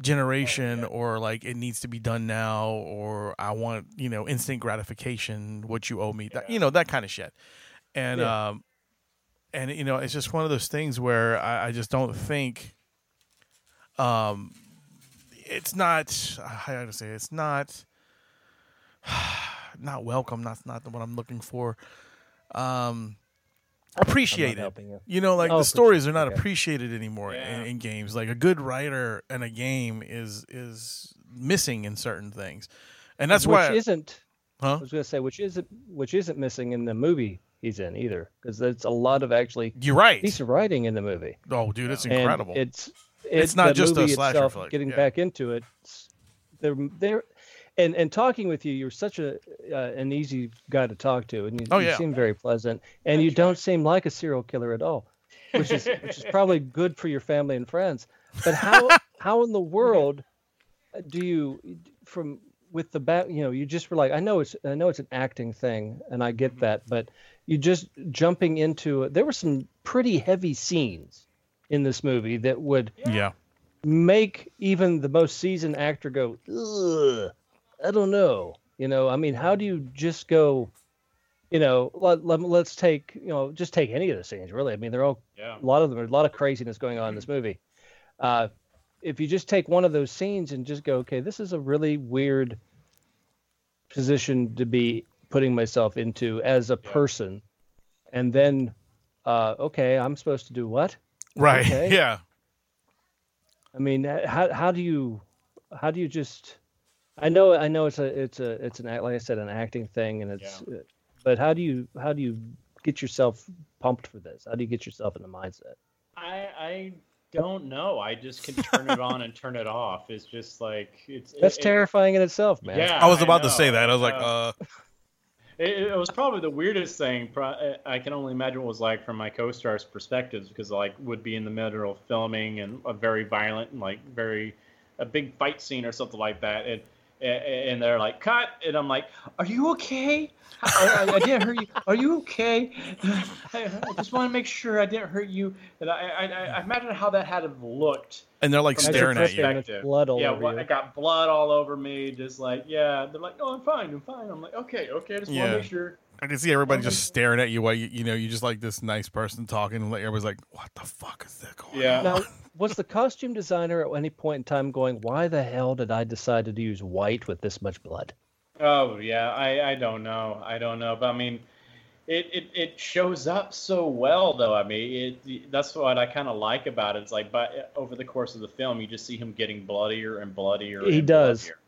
generation, or like it needs to be done now, or I want you know instant gratification, what you owe me, that, you know that kind of shit, and Yeah. um, and you know it's just one of those things where I, I just don't think um it's not I say it's not not welcome not not what I'm looking for. Um appreciated helping you. you know like Oh, the stories are not okay. appreciated anymore Yeah. in, in games like a good writer in a game is is missing in certain things and that's which why isn't. I was going to say which isn't which isn't missing in the movie he's in either, because there's a lot of actually you're right decent writing in the movie. oh dude it's And incredible it's It's it- not just a movie slasher itself, flick, Getting yeah. back into it, it's- they're they're and and talking with you, you're such a uh, an easy guy to talk to, and you, Oh, you seem very pleasant, and you don't seem like a serial killer at all, which is which is probably good for your family and friends. But how how in the world do you from with the back you know you just were like i know it's i know it's an acting thing and i get that but you just jumping into there were some pretty heavy scenes in this movie that would yeah. make even the most seasoned actor go Ugh, i don't know you know i mean how do you just go you know let, let, let's take you know just take any of the scenes really i mean they're all yeah. a lot of them There's a lot of craziness going on in this movie. Uh, if you just take one of those scenes and just go, okay, this is a really weird position to be putting myself into as a person, and then, uh, okay, I'm supposed to do what? right Okay. yeah I mean, uh, how how do you how do you just? I know I know it's a it's a it's an act like I said an acting thing and it's, uh, but how do you how do you get yourself pumped for this? How do you get yourself in the mindset? I I don't know. I just can turn it on and turn it off. It's just like it's That's it- it- terrifying in itself, man. Yeah, I was about to say that I was like know. uh It, it was probably the weirdest thing. I can only imagine what it was like from my co-stars' perspectives because like would be in the middle of filming and a very violent and like very a big fight scene or something like that, and and they're like cut, and I'm like, are you okay? I, I, I didn't hurt you. Are you okay? I, I just want to make sure I didn't hurt you. And I, I, I I imagine how that had looked and they're like staring at you blood all yeah, over well, you. I got blood all over me. Just like, yeah, they're like, no, I'm fine, I'm fine. I'm like, okay, okay, I just want Yeah. to make sure. I can see everybody just staring at you while you, you know, you just like this nice person talking, and like everybody's like, "What the fuck is that going Yeah. on?" Now, was the costume designer at any point in time going, "Why the hell did I decide to use white with this much blood?" Oh yeah, I, I don't know, I don't know, but I mean, it, it, it shows up so well though. I mean, it that's what I kind of like about it. It's like, but uh, over the course of the film, you just see him getting bloodier and bloodier. He and does. bloodier.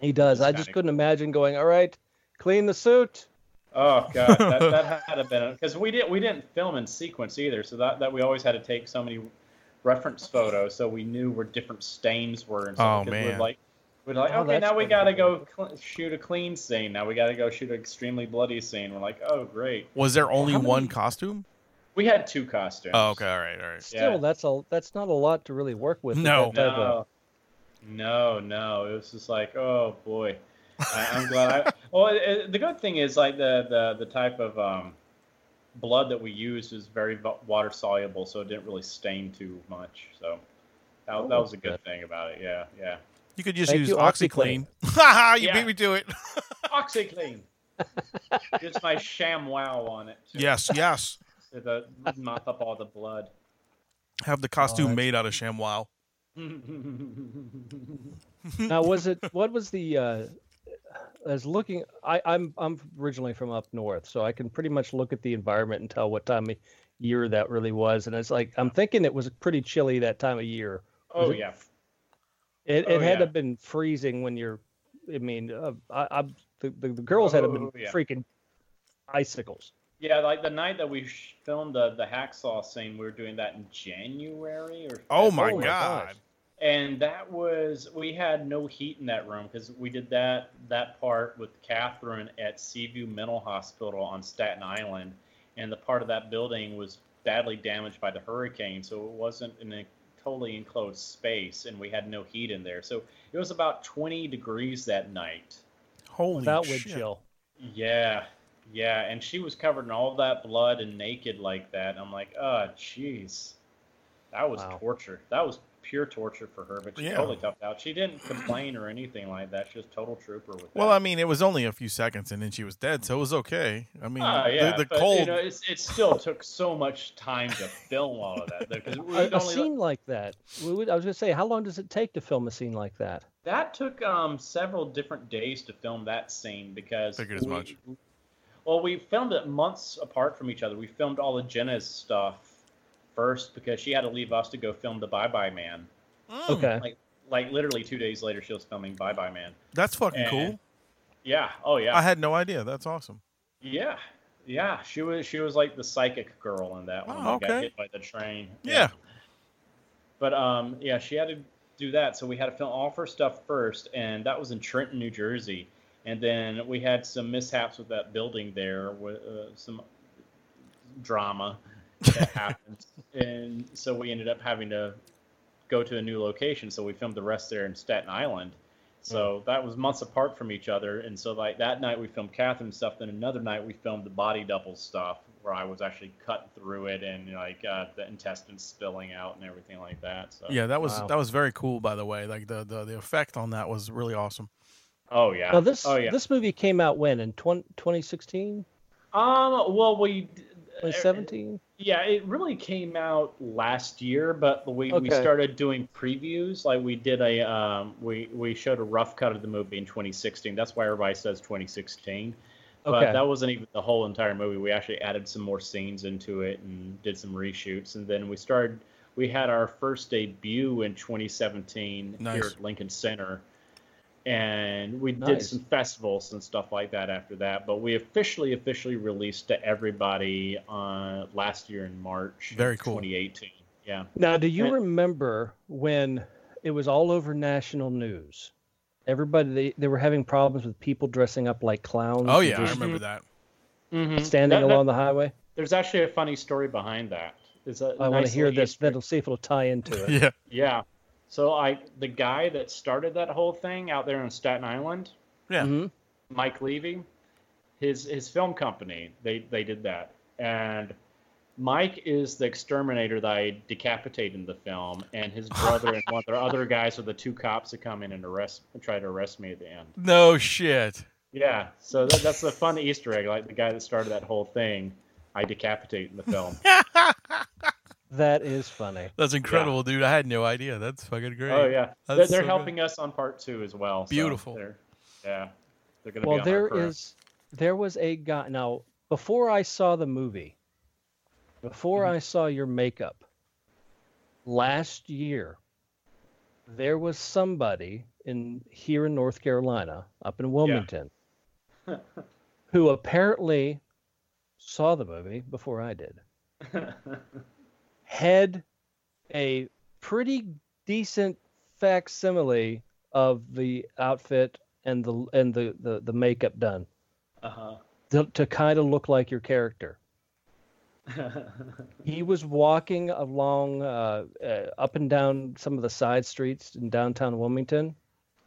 He does. It's I just couldn't imagine going, "All right, clean the suit." Oh god, that, that had to been because we didn't we didn't film in sequence either, so that, that we always had to take so many reference photos so we knew where different stains were and stuff. Oh, because man. We'd like we'd like Oh, okay now we gotta cool. go cl- shoot a clean scene. Now we gotta go shoot an extremely bloody scene. We're like, oh great. Was there only How many- one costume? We had two costumes. Oh, okay, all right, all right. Still, Yeah. that's a that's not a lot to really work with. with No. of- No, no, no. It was just like, oh boy. I, I'm glad. I, well, it, it- the good thing is like the the the type of um, blood that we used is very water soluble, so it didn't really stain too much. So that, that Oh, was a good good. thing about it. Yeah, yeah. You could just Thank use you, OxiClean. Haha, you Yeah. beat me to it. OxiClean. Just my sham wow on it. too, yes, yes. To mop up all the blood. Have the costume that's- made out of ShamWow. now was it what was the uh as looking I, I'm I'm originally from up north, so I can pretty much look at the environment and tell what time of year that really was. And it's like I'm thinking it was pretty chilly that time of year. oh it- yeah. It, Oh, it had to yeah. have been freezing when you're. I mean, uh, I, I the, the the girls had to have been Oh, yeah. freaking icicles. Yeah, like the night that we filmed the the hacksaw scene, we were doing that in January or Oh my Oh my god. gosh. And that was we had no heat in that room because we did that that part with Catherine at Seaview Mental Hospital on Staten Island, and the part of that building was badly damaged by the hurricane, so it wasn't in a totally enclosed space, and we had no heat in there. So it was about 20 degrees that night. Holy Without wind would chill. Yeah, yeah, and she was covered in all that blood and naked like that. I'm like, oh, jeez, that was Wow. torture. That was pure torture for her, but she Yeah. totally toughed out. She didn't complain or anything like that. She was total trooper with that. Well, I mean, it was only a few seconds and then she was dead, so it was okay. I mean, Ah, yeah, the, the but, cold. You know, it's, it still took so much time to film all of that because we A, a only scene like that. we would- I was gonna say, how long does it take to film a scene like that? That took um, several different days to film that scene because Figured as we- much. Well, we filmed it months apart from each other. We filmed all of Jenna's stuff first because she had to leave us to go film the Bye Bye Man. Mm, Okay. Like, like literally two days later, she was filming Bye Bye Man. That's fucking And- cool. Yeah. Oh yeah. I had no idea. That's awesome. yeah. Yeah. She was she was like the psychic girl in that one. Oh, that Got hit by the train. Yeah. But um, yeah, she had to do that, so we had to film all of her stuff first, and that was in Trenton, New Jersey. And then we had some mishaps with that building there, with uh, some drama that happened, and so we ended up having to go to a new location. So we filmed the rest there in Staten Island. So that was months apart from each other, and so like that night we filmed Catherine stuff. Then another night we filmed the body double stuff, where I was actually cutting through it and like uh, the intestines spilling out and everything like that. So Yeah, that was Wow. that was very cool. By the way, like the the, the effect on that was really awesome. Oh yeah. Now this Oh yeah. this movie came out when in 20, 2016, Um. Well, we. Uh, 2017. Yeah, it really came out last year, but we, we Okay. started doing previews. Like we did a um, we we showed a rough cut of the movie in 2016. That's why everybody says 2016. But Okay. that wasn't even the whole entire movie. We actually added some more scenes into it and did some reshoots, and then we started. We had our first debut in 2017 here at Lincoln Center, and we did some festivals and stuff like that after that. But we officially officially released to everybody uh, last year in March. Very cool. 2018. Yeah. Now, do you And- remember when it was all over national news? Everybody they, they were having problems with people dressing up like clowns. Oh and yeah, I just remember that. standing That- that- along the highway. There's actually a funny story behind that. It's a I want to hear this. Easter egg. That'll see if it'll tie into it. Yeah. Yeah. So I the guy that started that whole thing out there in Staten Island, Yeah. Mhm. Mike Levy, his his film company, they they did that. And Mike is the exterminator that I decapitate in the film, and his brother and one of the other guys are the two cops that come in and arrest try to arrest me at the end. No shit. Yeah, so that, that's a fun Easter egg. Like the guy that started that whole thing, I decapitate in the film. That is funny. That's incredible, dude. I had no idea. That's fucking great. Oh yeah, they're, That's they're so good. helping us on part two as well. so Beautiful. they're- yeah, they're gonna Well, be on there our is, there was a guy. Now, before I saw the movie, before Mm-hmm. I saw your makeup, last year, there was somebody in here in North Carolina, up in Wilmington, who apparently saw the movie before I did. had a pretty decent facsimile of the outfit and the and the the, the makeup done Uh-huh. to, to kind of look like your character. He was walking along uh, uh, up and down some of the side streets in downtown Wilmington,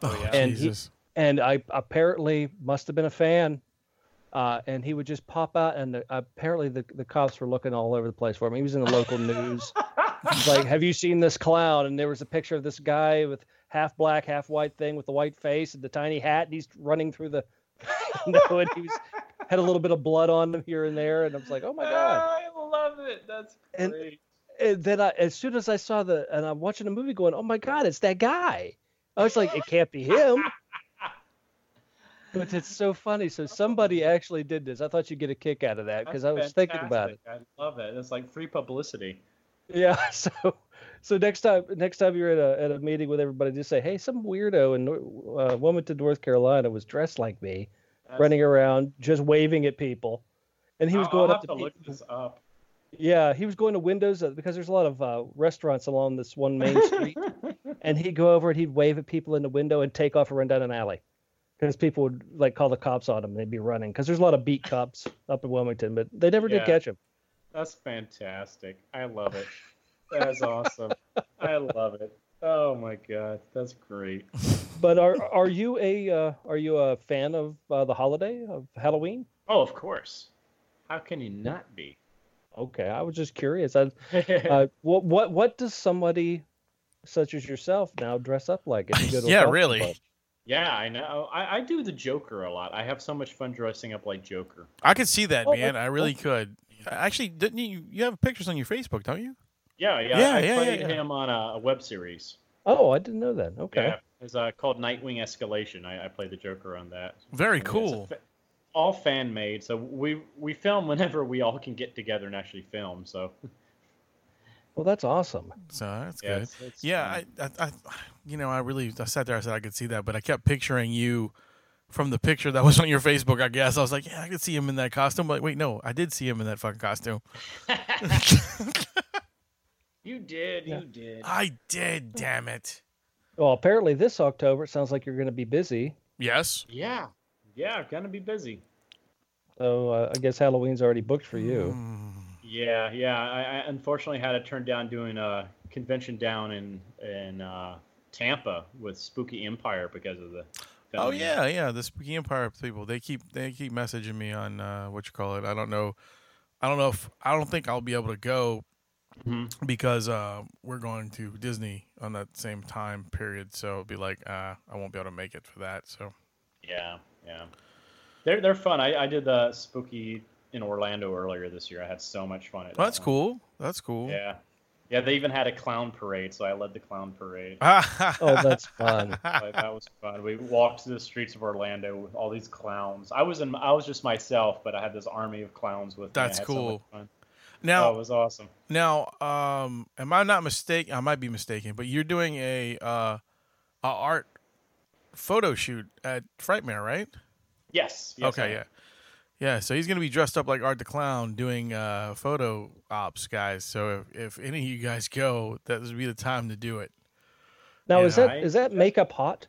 Oh, yeah. And he- and I apparently must have been a fan. Uh, and he would just pop out, and the, apparently the, the cops were looking all over the place for him. He was in the local news. Like, have you seen this clown? And there was a picture of this guy with half black, half white thing with the white face and the tiny hat, and he's running through the. know, and he was had a little bit of blood on him here and there, and I was like, oh my god. I love it. That's And- great. And then I, as soon as I saw the, and I'm watching the movie, going, oh my god, it's that guy. I was like, it can't be him. But it's so funny. So somebody actually did this. I thought you'd get a kick out of that because I was thinking about it. I love it. It's like free publicity. Yeah. So, so next time, next time you're at a at a meeting with everybody, just say, "Hey, some weirdo in uh, Wilmington, North Carolina, was dressed like me, That's- running around, just waving at people." And he was I'll- going I'll up to, to look people- this up. Yeah, he was going to windows uh, because there's a lot of uh, restaurants along this one main street, and he'd go over and he'd wave at people in the window and take off and run down an alley because people would like call the cops on him. They'd be running because there's a lot of beat cops up in Wilmington, but they never Yeah. did catch him. That's fantastic. I love it. That's awesome. I love it. Oh my god, that's great. But are are you a uh, are you a fan of uh, the holiday of Halloween? Oh, of course. How can you not be? Okay, I was just curious. I, uh, what what what does somebody such as yourself now dress up like? if you go to Yeah, costume really. Club? yeah, I know. I, I do the Joker a lot. I have so much fun dressing up like Joker. I could see that, Oh, man. I really could. Actually, didn't you? You have pictures on your Facebook, don't you? Yeah, yeah. Yeah, I yeah, played yeah, yeah. him on a, a web series. Oh, I didn't know that. Okay. Yeah, it's uh, called Nightwing Escalation. I, I play the Joker on that. Very And cool. fa- all fan made, so we we film whenever we all can get together and actually film. So Well, that's awesome. So that's yeah, good. it's, it's Yeah. I, I, I, you know, I really, I sat there, I said I could see that, but I kept picturing you from the picture that was on your Facebook. I guess I was like, yeah, I could see him in that costume. But wait, no, I did see him in that fucking costume. you did, Yeah. you did. I did. Damn it. Well, apparently this October it sounds like you're going to be busy. Yes. Yeah, yeah, gonna be busy. So uh, I guess Halloween's already booked for you. Mm. Yeah, yeah. I, I unfortunately had to turn down doing a convention down in in uh, Tampa with Spooky Empire because of the. Oh yeah, yeah. The Spooky Empire people, they keep they keep messaging me on uh, what you call it. I don't know. I don't know if I don't think I'll be able to go Mhm. because uh, we're going to Disney on that same time period. So it'll be like uh, I won't be able to make it for that. So Yeah, yeah. They're they're fun. I, I did the Spooky in Orlando earlier this year. I had so much fun at Oh, that's that one. cool. That's cool. Yeah, yeah. They even had a clown parade, so I led the clown parade. Oh, that's fun. Like, that was fun. We walked through the streets of Orlando with all these clowns. I was in, I was just myself, but I had this army of clowns with me. That's had so cool. fun. now, oh, it was awesome. now, um, am I not mistaken? I might be mistaken, but you're doing a uh, a art photo shoot at Frightmare, right? Yes. yes okay, am. yeah. Yeah, so he's gonna be dressed up like Art the Clown doing uh, photo ops, guys. So if, if any of you guys go, that would be the time to do it. Now Yeah, is that I- is that makeup hot?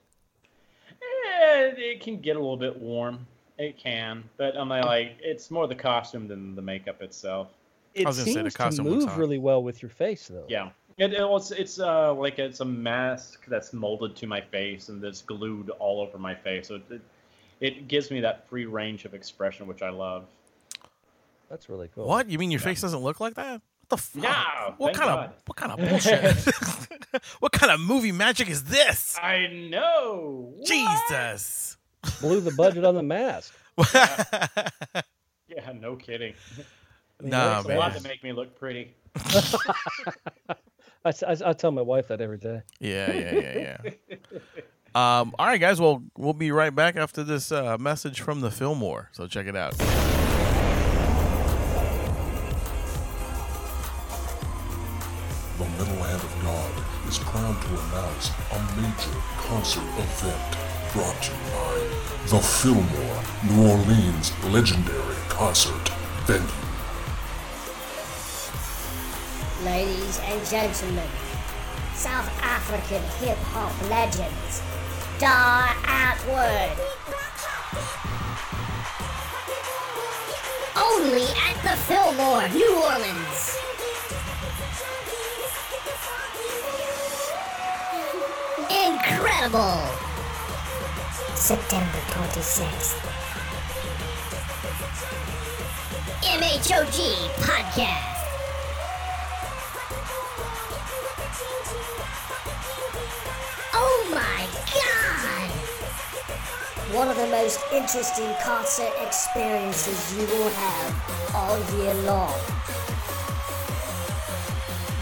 Eh, it can get a little bit warm. It can, but I'm like, it's more the costume than the makeup itself. It was gonna say the seems to move really well with your face, though. Yeah. It, it was, it's uh, like it's a mask that's molded to my face and that's glued all over my face. So it, it gives me that free range of expression, which I love. That's really cool. What you mean? Your face doesn't look like that? What the fuck? No, what kind God. of what kind of bullshit? what kind of movie magic is this? I know. What? Jesus. Blew the budget on the mask. Yeah, no kidding. nah, It's a lot to make me look pretty. I tell my wife that every day. Yeah, yeah, yeah, yeah. Um, all right, guys. Well, we'll be right back after this uh, message from the Fillmore. So check it out. The Metal Hand of God is proud to announce a major concert event brought to you by the Fillmore, New Orleans legendary concert venue. Ladies and gentlemen, South African hip hop legends, Die Antwoord. Only at the Fillmore, New Orleans. Incredible! September 26th. MHOG Podcast. One of the most interesting concert experiences you will have all year long.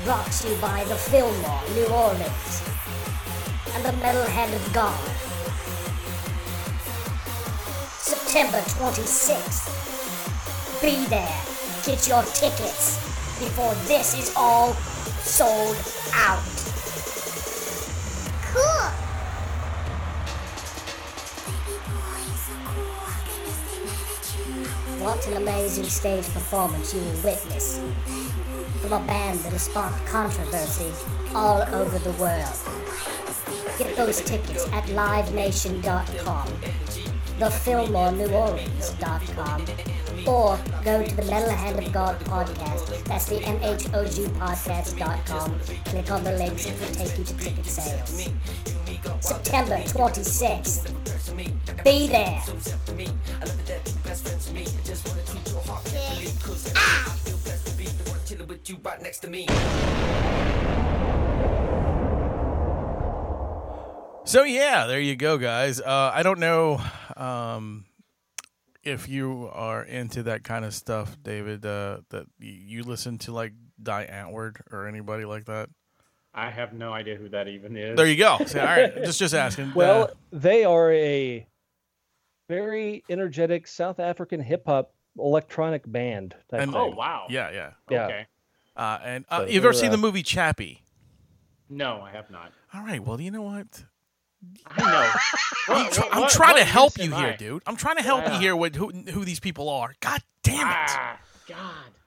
Brought to you by the Fillmore, New Orleans, and the Metal Hand of God. September 26th. Be there. Get your tickets before this is all sold out. What an amazing stage performance you will witness from a band that has sparked controversy all over the world. Get those tickets at livenation.com, thefillmoreneworleans.com, or go to the Metal Hand of God podcast. That's the MHOG podcast.com. Click on the links, it will take you to ticket sales. September 26th. Be there. So yeah, there you go, guys. Uh, I don't know um, if you are into that kind of stuff, David. Uh, that you listen to like Die Antwoord or anybody like that. I have no idea who that even is. There you go. So, all right, just just asking. Well, Uh, they are a very energetic South African hip hop electronic band. Type And- thing. Oh wow. yeah, yeah. Yeah. Okay. Uh, and uh, So you've ever they're, seen the movie Chappie? No, I have not. All right. Well, you know what? I know. I'm, What- try- I'm trying what to help you here, I? dude. I'm trying to help you here with who who these people are. God damn it. Ah, God.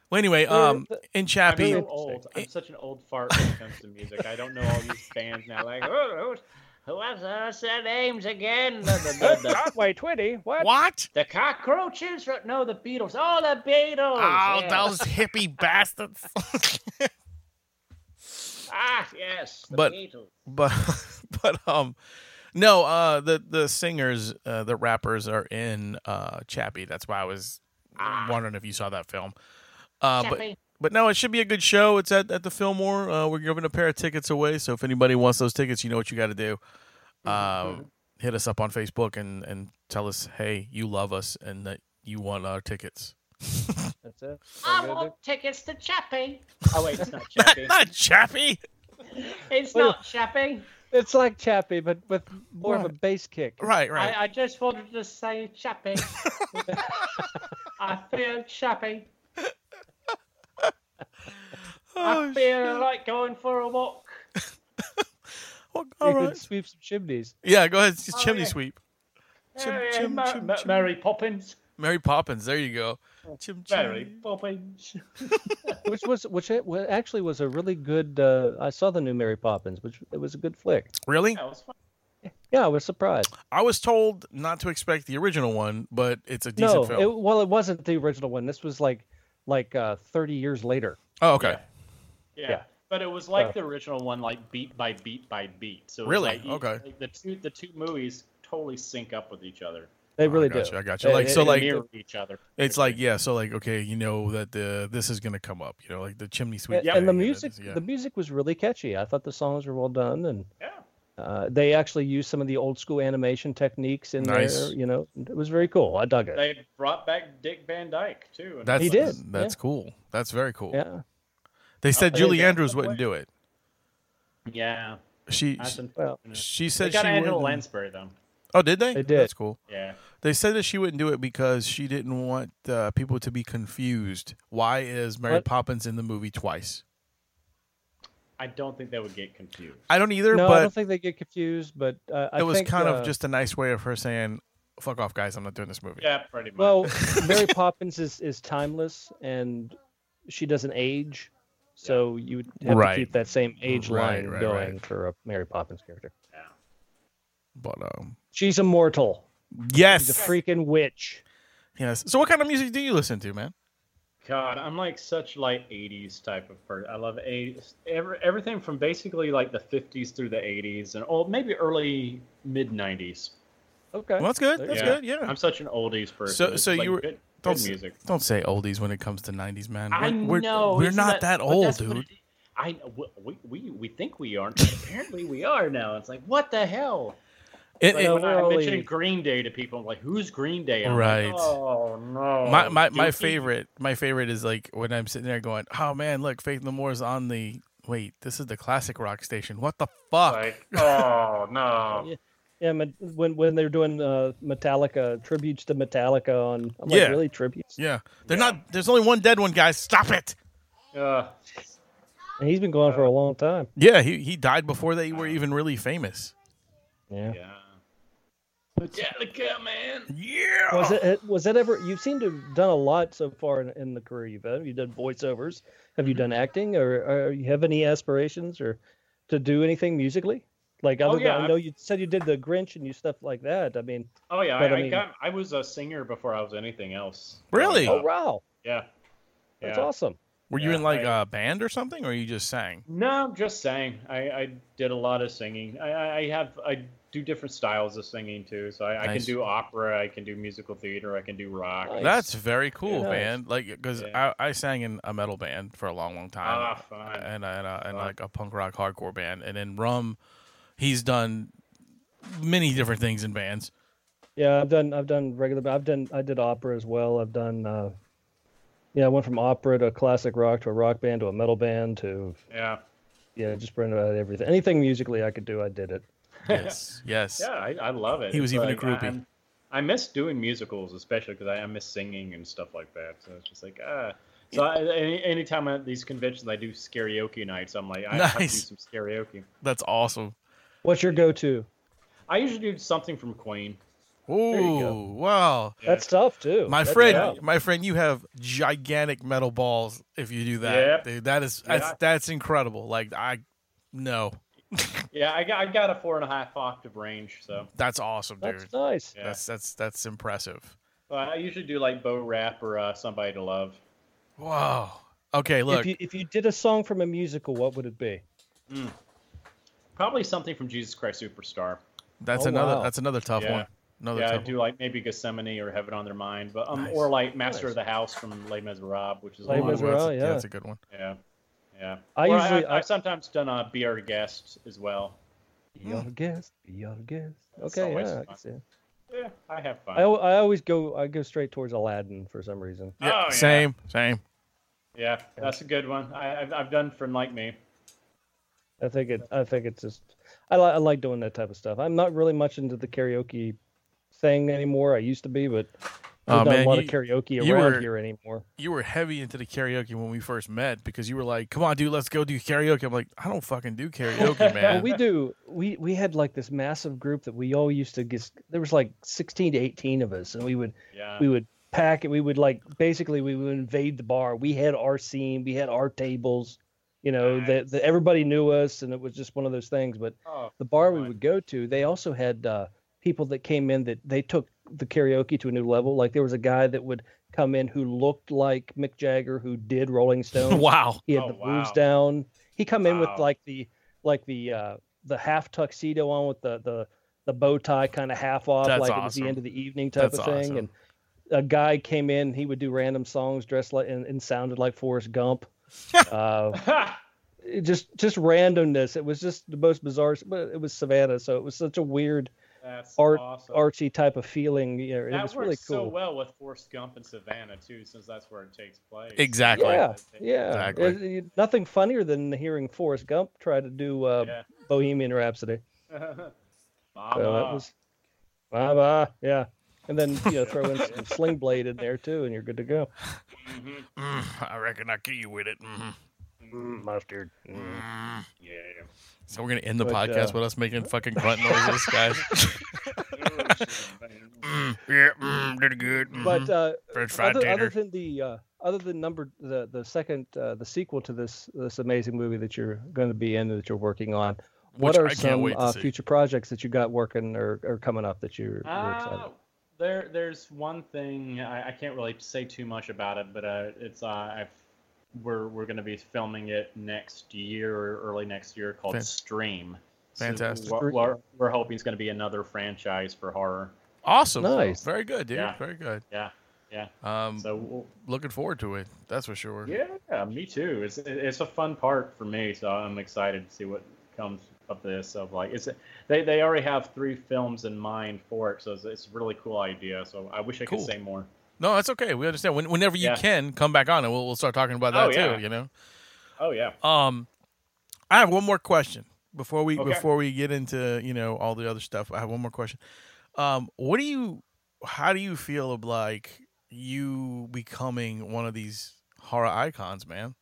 Well, anyway, um, in I'm Chappie, so old. I'm such an old fart when it comes to music. I don't know all these bands now. Like, oh, who- what's, what's their names again? The, the, the, the, Broadway Twitty. What? what? the cockroaches? No, the Beatles. Oh, the Beatles. Oh, yeah. those hippie bastards. Ah, yes, the But- Beatles. but but um no uh the the singers uh the rappers are in uh chappie that's why i was wondering if you saw that film uh but Chappie. But no it should be a good show it's at, at the fillmore uh we're giving a pair of tickets away so if anybody wants those tickets you know what you got to do um hit us up on facebook and and tell us hey you love us and that you want our tickets That's it. I want tickets to Chappie. Oh wait, it's not Chappie. not chappie it's not Chappie. It's like Chappie, but with more of a bass kick. right right I, I just wanted to say Chappie. I feel Chappie. Oh, I feel like going for a walk. well, You all could right sweep some chimneys. yeah go ahead it's Oh, chimney yeah. sweep Chim, Hey, chim, Ma- chim, Ma- chim. Mary Poppins. Mary Poppins. There you go. Chim, chim. Mary Poppins. which was which actually was a really good. Uh, I saw the new Mary Poppins, which it was a good flick. Really? That was fun. Yeah, I was surprised. I was told not to expect the original one, but it's a decent No, film. it, well, it wasn't the original one. This was like like uh, 30 years later. oh, okay. Yeah. Yeah. But it was like Uh, the original one, like beat by beat by beat. So Really? like, Okay. like the two the two movies totally sync up with each other. They Oh, really I got do. you. I got you. Like they- so, they like mirror each other. it's like yeah. So like okay, you know that the this is gonna come up. You know, like the chimney sweep. Yeah, and the it music, is- yeah. the music was really catchy. I thought the songs were well done, and Yeah. Uh, they actually used some of the old school animation techniques in Nice. there. You know, it was very cool. I dug it. They brought back Dick Van Dyke too. and That's He did, That's cool. That's very cool. yeah. They said Oh, Julie. Andrews wouldn't do it. yeah. She That's she, unfortunate. she They said got she Angela wouldn't. Lansbury though. Oh, did they? They did. That's cool. Yeah. They said that she wouldn't do it because she didn't want uh, people to be confused. Why is Mary What? Poppins in the movie twice? I don't think they would get confused. I don't either, No, I don't think they get confused, but uh, I it was think, kind uh, of just a nice way of her saying, "Fuck off, guys! I'm not doing this movie." Yeah, pretty much. Well, Mary Poppins is, is timeless and she doesn't age. So you would have Right. to keep that same age Right, line right, going right. for a Mary Poppins character. yeah. But um, She's immortal. yes, She's a freaking witch. yes. So, what kind of music do you listen to, man? God, I'm like such like '80s type of person. I love '80s, every, everything from basically like the '50s through the '80s, and oh, maybe early mid '90s. Okay. Well, that's good. That's yeah. good. Yeah. I'm such an oldies person. So- so like you were- good, don't good music. Don't say oldies when it comes to '90s, man. We're, I we're, know we're isn't not that, but old, dude. it- I we, we we think we aren't, but apparently we are now. It's like what the hell? It- Like, it- I We're mentioned Green Day to people, I'm like, "Who's Green Day?" I'm Right. Like, oh no. my my, my favorite my favorite is like when I'm sitting there going, "Oh man, look, Faith No More is on the wait. This is the classic rock station. What the fuck?" Like, oh no. Yeah. Yeah, when when they're doing uh, Metallica tributes to Metallica on, I'm like, Yeah. really tributes? yeah, they're not. There's only one dead one, guys. Stop it. Uh, And he's been going for a long time. Yeah, he he died before they were even really famous. Yeah. yeah. Metallica, man. Yeah. Was it was that ever? You seem to have done a lot so far in, in the career you've had. You've done voiceovers. Have you Mm-hmm. done acting, or, or you have any aspirations, or to do anything musically? Like other Oh, yeah, than I know you said you did the Grinch and you stuff like that. I mean, Oh yeah, But, I, I I mean- got. I was a singer before I was anything else. Really? oh wow, Yeah. that's yeah. awesome. Were you Yeah, in like I- a band or something, or you just sang? No, just sang. I, I did a lot of singing. I, I- I have I do different styles of singing too. So I, I can do opera. I can do musical theater. I can do rock. Nice. That's very cool, Nice. man. Like, because Yeah. I, I sang in a metal band for a long, long time, Ah, fun. and and, uh, and like a punk rock hardcore band, and then Rum, he's done many different things in bands. Yeah, I've done I've done regular. I've done I did opera as well. I've done. uh Yeah, I went from opera to classic rock to a rock band to a metal band to Yeah. yeah, just bring about everything. Anything musically I could do, I did it. Yes, yes. Yeah, I, I love it. He was It's even a groupie. I, I'm- I miss doing musicals, especially because I, I miss singing and stuff like that. So it's just like ah. So I, any anytime at these conventions, I do karaoke nights. I'm like, I have to do some karaoke. That's awesome. What's your go-to? I usually do something from Queen. Oh wow. Yeah. That's tough too. My That's friend, tough. my friend, you have gigantic metal balls. If you do that, Yep. dude, that is that's that's incredible. Like I, no, Yeah, I got I got a four and a half octave range, so that's awesome, dude. That's nice. yeah. That's that's that's impressive. But I usually do like Bo Rap or uh, Somebody to Love. Wow. Okay, look. If you if you did a song from a musical, what would it be? Probably something from Jesus Christ Superstar. That's Oh, another. wow. That's another tough Yeah. one. Another yeah, I tough do like maybe Gethsemane or Heaven on Their Mind, but um, Nice. or like Master Nice. of the House from Les Miserables, which is a Les one. lot of Ooh, work. that's, Miserables, yeah. that's a good one. Yeah, yeah. I Or usually- I, I- have sometimes done a Be Our Guest as well. Be your guest. Be your guest. That's Okay, always yeah, I can see. Yeah, I have fun. I, I always go I go straight towards Aladdin for some reason. Yeah, Oh, yeah. same, same. yeah, that's a good one. I, I've I've done from like me. I think it. I think it's just. I, li- I like doing that type of stuff. I'm not really much into the karaoke thing anymore. I used to be, but Oh, there's not man, a lot you- of karaoke you around were- here anymore. You were heavy into the karaoke when we first met because you were like, "Come on, dude, let's go do karaoke." I'm like, "I don't fucking do karaoke, Well, man." we do. We we had like this massive group that we all used to get. There was like 16 to 18 of us, and we would Yeah. we would pack it. We would like basically we would invade the bar. We had our scene. We had our tables. You know that that everybody knew us, and it was just one of those things. But Oh, the bar we would go to, they also had uh, people that came in that they took the karaoke to a new level. Like there was a guy that would come in who looked like Mick Jagger, who did Rolling Stone. wow. He had Oh, the boots wow. down. He come in with like the like the uh, the half tuxedo on with the the the bow tie kind of half off, That's like it was the end of the evening type That's of thing. awesome. And a guy came in. He would do random songs dressed like and, and sounded like Forrest Gump. uh, it just just randomness. It was just the most bizarre. But it was Savannah, so it was such a weird that's art awesome. artsy type of feeling. You know, it that was works really so cool. well with Forrest Gump and Savannah too, since that's where it takes place. Exactly. Yeah, yeah. Exactly. It- it- nothing funnier than hearing Forrest Gump try to do uh, Yeah. Bohemian Rhapsody. Mama. So that was bye bye. Yeah. And then you know throw in some Sling Blade in there too, and you're good to go. Mhm. Mm, I reckon I kill you with it. Hmm Mustard. Mm. Yeah. So we're gonna end the But, podcast uh, with us making fucking grunt noises, guys. mm, yeah, mm, did good. mhm. But uh, French fried other, other than the uh, other than number the the second uh, the sequel to this this amazing movie that you're going to be in that you're working on, what Which are I some uh, future projects that you got working or, or coming up that you're, you're excited? Uh, there, there's one thing I, I can't really say too much about it, but uh, it's uh, I've, we're we're going to be filming it next year or early next year called Fan- Stream. Fantastic. So we're, we're, we're hoping it's going to be another franchise for horror. Awesome. Nice. Very good, dude. Yeah. Very good. Yeah, yeah. Um, So we'll- looking forward to it. That's for sure. yeah, me too. It's it's a fun part for me, so I'm excited to see what comes of this. Of like, it's they they already have three films in mind for it, so it's, it's a really cool idea. So I wish I could say more. No, that's okay. We understand. When, whenever you Yeah. can, come back on and we'll, we'll start talking about that Oh, yeah. too. You know. Oh yeah. Um, I have one more question before we Okay. before we get into you know all the other stuff. I have one more question. Um, what do you? How do you feel of like you becoming one of these horror icons, man?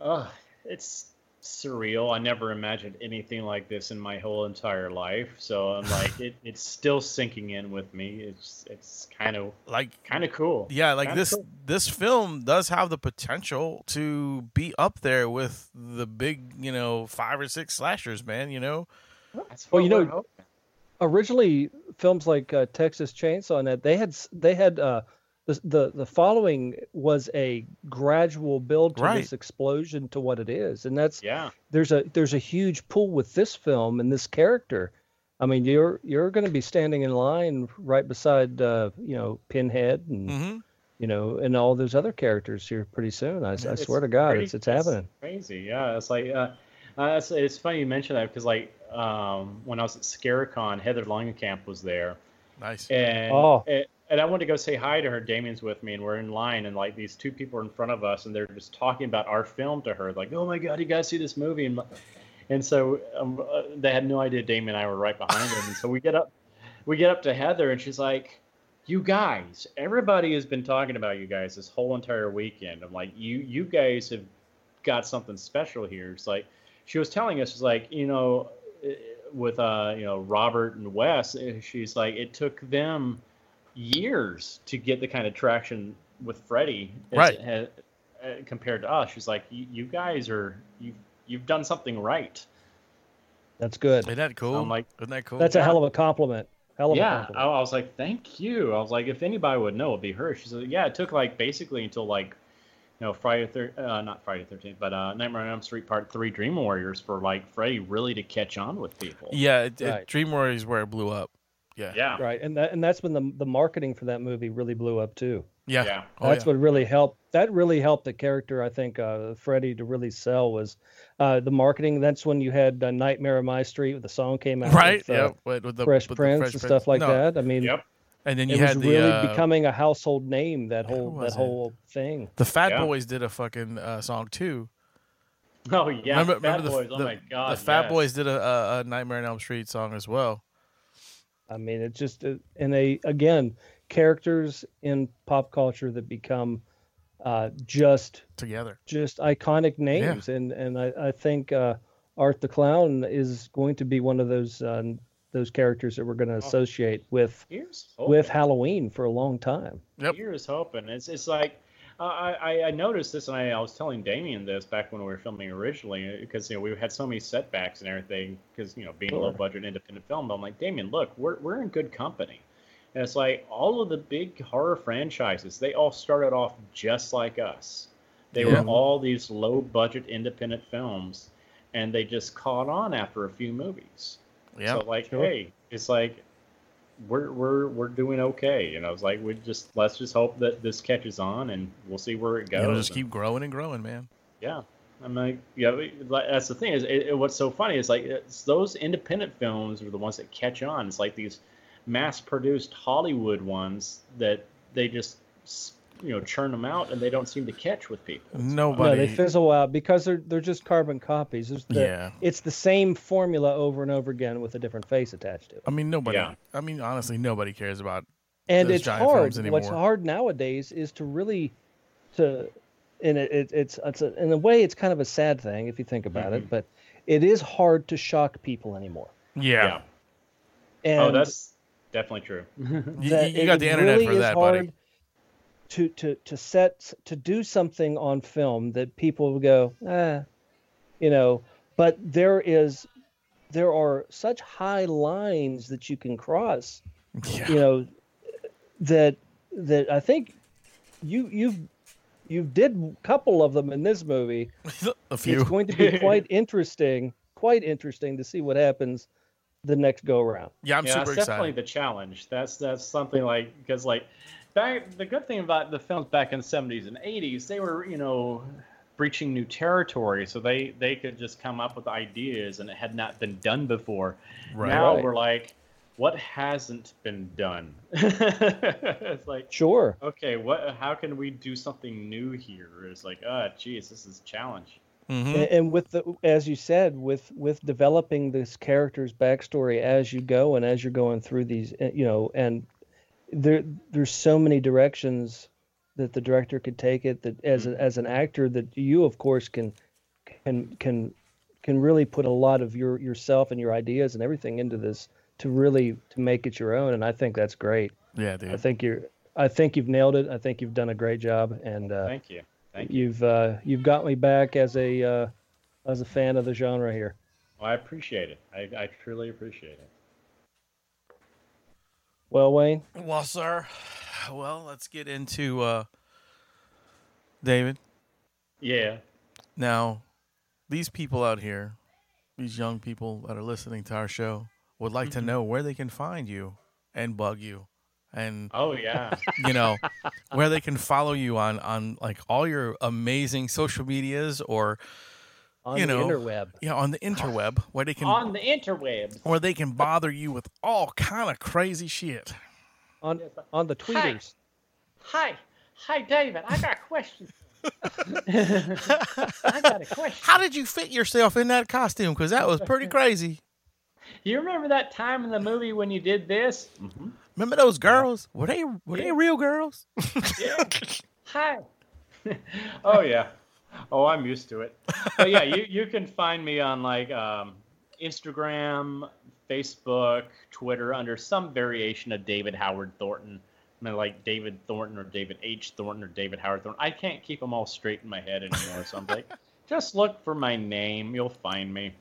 Ugh, it's surreal. I never imagined anything like this in my whole entire life. So I'm like, it, it's still sinking in with me. It's it's kind of Like, kind of cool. yeah, like Kinda this cool. this film does have the potential to be up there with the big, you know, five or six slashers, man. You know, That's Well, you know, hoping. originally films like uh, Texas Chainsaw Net, they had they had uh, the, the the following was a gradual build to Right. this explosion to what it is, and that's yeah. there's a there's a huge pull with this film and this character. I mean, you're you're going to be standing in line right beside uh, you know Pinhead and hmm you know and all those other characters here pretty soon. I, I swear to God, pretty- it's it's happening. Crazy, yeah. It's like uh, uh, it's, it's funny you mention that because like um, when I was at Scare-A-Con, Heather Langenkamp was there, nice. and Oh. and, and I wanted to go say hi to her. Damien's with me, and we're in line, and like these two people are in front of us, and they're just talking about our film to her, like, "Oh my God, you guys see this movie?" And and so um, uh, they had no idea Damien and I were right behind them, and so we get up, we get up to Heather, and she's like. You guys, everybody has been talking about you guys this whole entire weekend. I'm like, you, you guys have got something special here. It's like she was telling us, she's like, you know, eh, with uh, you know, Robert and Wes, eh, she's like, it took them years to get the kind of traction with Freddy Right. it uh, compared to us. She's like, you, you guys are you you've done something right. That's good. Isn't that cool? I'm like- Isn't that cool? That's a hell of a compliment. Hell of a Yeah, I. I was like, thank you. I was like, if anybody would know, it'd be her. She said, yeah, it took like basically until like, you know, Friday thir- uh, not Friday Thirteenth, but uh, Nightmare on Elm Street Part Three, Dream Warriors, for like Freddy really to catch on with people. yeah, it, it, Dream Warriors where it blew up. Yeah, yeah, Right, and that and that's when the the marketing for that movie really blew up too. yeah. Yeah. Oh, that's yeah. what really helped. That really helped the character. I think uh, Freddy to really sell was uh, the marketing. That's when you had uh, Nightmare on My Street. With the song came out. right. with, uh, yeah, with, with the Fresh with the Prince Fresh and Prince. stuff like No, that. I mean, Yep. And then you it was had the really uh, becoming a household name. That whole that it? whole thing. the Fat Yeah. Boys did a fucking uh, song too. Oh yeah. remember, Fat remember the, Boys. the, oh my god. the Fat yes. Boys did a, a, a Nightmare on Elm Street song as well. I mean, it's just uh, and they again characters in pop culture that become uh, just Together, just iconic names, and and I, I think uh, Art the Clown is going to be one of those uh, those characters that we're going to associate with Here's with. Halloween for a long time. Yep. Here's hoping. It's it's like. Uh, I, I, noticed this, and I, I was telling Damien this back when we were filming originally, because you know we had so many setbacks and everything, because you know being a low budget independent film. But I'm like, Damien, look, we're we're in good company, and it's like all of the big horror franchises, they all started off just like us. They Yeah. were all these low budget independent films, and they just caught on after a few movies. yeah. So like, Sure. hey, it's like we're we're we're doing okay. You know, it's like we just let's just hope that this catches on and we'll see where it goes. It'll just And, keep growing and growing, man. yeah. I'm like, yeah, that's the thing is, it, it- what's so funny is like it's those independent films are the ones that catch on. It's like these mass-produced Hollywood ones that they just you know churn them out and they don't seem to catch with people. It's- No, Nobody. they fizzle out because they're they're just carbon copies. There's the, Yeah. it's the same formula over and over again with a different face attached to it. I mean, nobody. Yeah. I mean, honestly, nobody cares about. and those it's giant hard. films What's hard nowadays is to really to, and it, it, it's it's a, in a way it's kind of a sad thing if you think about it, mm-hmm. but it is hard to shock people anymore. Yeah. Oh, and oh, that's definitely true. You, that you it- got the internet really for that, hard buddy. To to to set to do something on film that people will go, ah, you know, but there is there are such high lines that you can cross Yeah. you know that that I think you you've you did a couple of them in this movie. a few. It's going to be quite interesting, quite interesting to see what happens the next go around. yeah, I'm yeah, super that's definitely the challenge. That's that's something like because like back the good thing about the films back in the 70s and 80s, they were you know breaching new territory, so they they could just come up with ideas, and it had not been done before. Right. Now Right. we're like, what hasn't been done? it's like, Sure. okay, what? How can we do something new here? It's like, ah, geez, this is a challenge. Mhm. A- and with the as you said with with developing this character's backstory as you go and as you're going through these uh, you know and there there's so many directions that the director could take it that as a, as an actor that you of course can can can can really put a lot of your yourself and your ideas and everything into this to really to make it your own and I think that's great. Yeah, dude. I think you're I think you've nailed it. I think you've done a great job and uh, Thank you. Thank you. you've uh, you've got me back as a uh, as a fan of the genre here. Well, I appreciate it. I, I truly appreciate it. Well, Wayne, Well, sir. Well, let's get into uh, David. Yeah. Now, these people out here, these young people that are listening to our show, would like to know where they can find you and bug you, and Oh yeah. you know where they can follow you on on like all your amazing social medias or on You the know, interweb. you know on the interweb where they can On the interweb where they can bother you with all kind of crazy shit. on on the tweeters. Hi. Hi, David. I got a question. I got a question. How did you fit yourself in that costume? Because that was pretty crazy. You remember that time in the movie when you did this? Mm-hmm. Remember those girls? Were they were they real girls? Yeah. Hi. oh yeah. Oh, I'm used to it. But yeah, you you can find me on like um, Instagram, Facebook, Twitter under some variation of David Howard Thornton. I mean, like David Thornton or David H. Thornton or David Howard Thornton. I can't keep them all straight in my head anymore. So I'm like, just look for my name. You'll find me.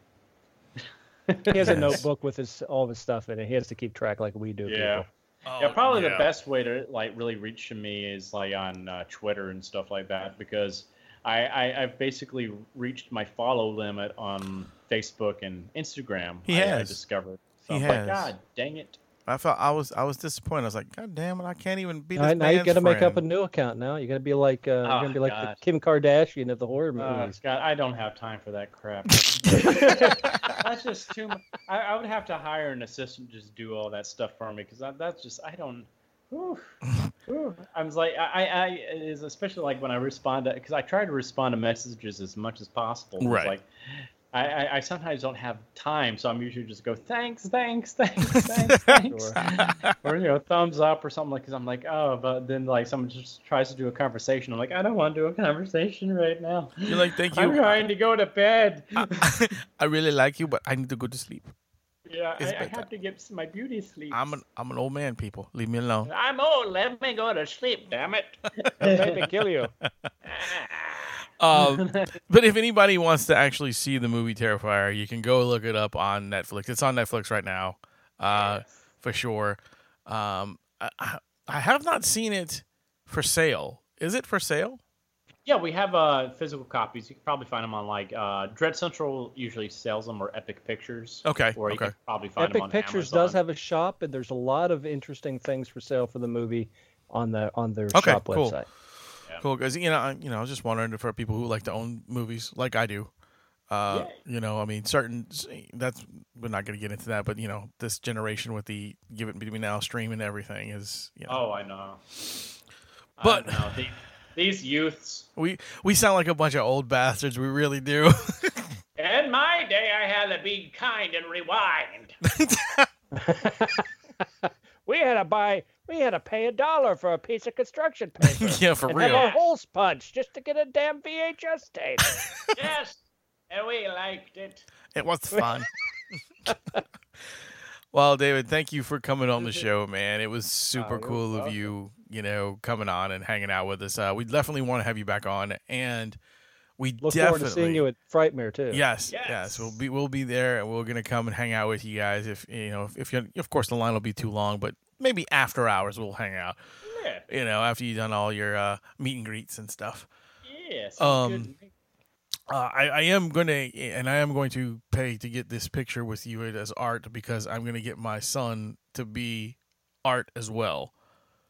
He has a notebook with his all of his stuff in it. He has to keep track like we do. Yeah. people. Yeah, probably yeah. the best way to like really reach me is like on uh, Twitter and stuff like that because I, I I've basically reached my follow limit on Facebook and Instagram. He I, I discovered. So He I'm has. like, God dang it! I felt I was I was disappointed. I was like, God damn it, I can't even be this Now, now you got to make up a new account now. You got to be like uh, you're Oh, gonna be like God. the Kim Kardashian of the horror Oh, movies. God, I don't have time for that crap. that's just too much. I, I would have to hire an assistant to just do all that stuff for me because that's just I don't. Whew, whew. I was like, I, I, I is especially like when I respond to because I try to respond to messages as much as possible. It's Right. Like, I, I, I sometimes don't have time, so I'm usually just go thanks, thanks, thanks, thanks, thanks, or you know thumbs up or something like. Because I'm like, oh, but then like someone just tries to do a conversation. I'm like, I don't want to do a conversation right now. You're like, thank you. I'm trying to go to bed. I really like you, but I need to go to sleep. Yeah, I, I have to get my beauty sleep. I'm an I'm an old man, people. Leave me alone. I'm old. Let me go to sleep. Damn it. Make me kill you. Um, but if anybody wants to actually see the movie Terrifier, you can go look it up on Netflix. It's on Netflix right now, uh, for sure. Um, I, I- I have not seen it for sale. Is it for sale? Yeah, we have uh, physical copies. You can probably find them on like uh, Dread Central usually sells them or Epic Pictures. Okay, Or you okay. can probably find them Epic Pictures Amazon. does have a shop, and there's a lot of interesting things for sale for the movie on the on their Okay, shop cool. website. Cool, because you know, I, you know, I was just wondering for people who like to own movies, like I do. Uh, you know, I mean, certain that's we're not going to get into that, but you know, this generation with the give it to me now stream and everything is, you know, Oh, I know. But- I know. The, these youths. we we sound like a bunch of old bastards. We really do. In my day, I had to be kind and rewind. We had to buy. We had to pay a dollar for a piece of construction paper. yeah, for and have real. our holes punched just to get a damn VHS tape. yes, and we liked it. It was fun. well, David, thank you for coming on the show, man. It was super you're cool of you, you know, coming on and hanging out with us. Uh, we definitely want to have you back on, and we Look definitely forward to seeing you at Frightmare too. Yes, yes, Yes. We'll be we'll be there, and we're gonna come and hang out with you guys. If you know, if, if you, of course, the line will be too long, but maybe after hours we'll hang out. Yeah. You know, after you've done all your uh, meet and greets and stuff. Yes. Um, Uh, I, I am gonna, and I am going to pay to get this picture with you as art because I'm gonna get my son to be art as well.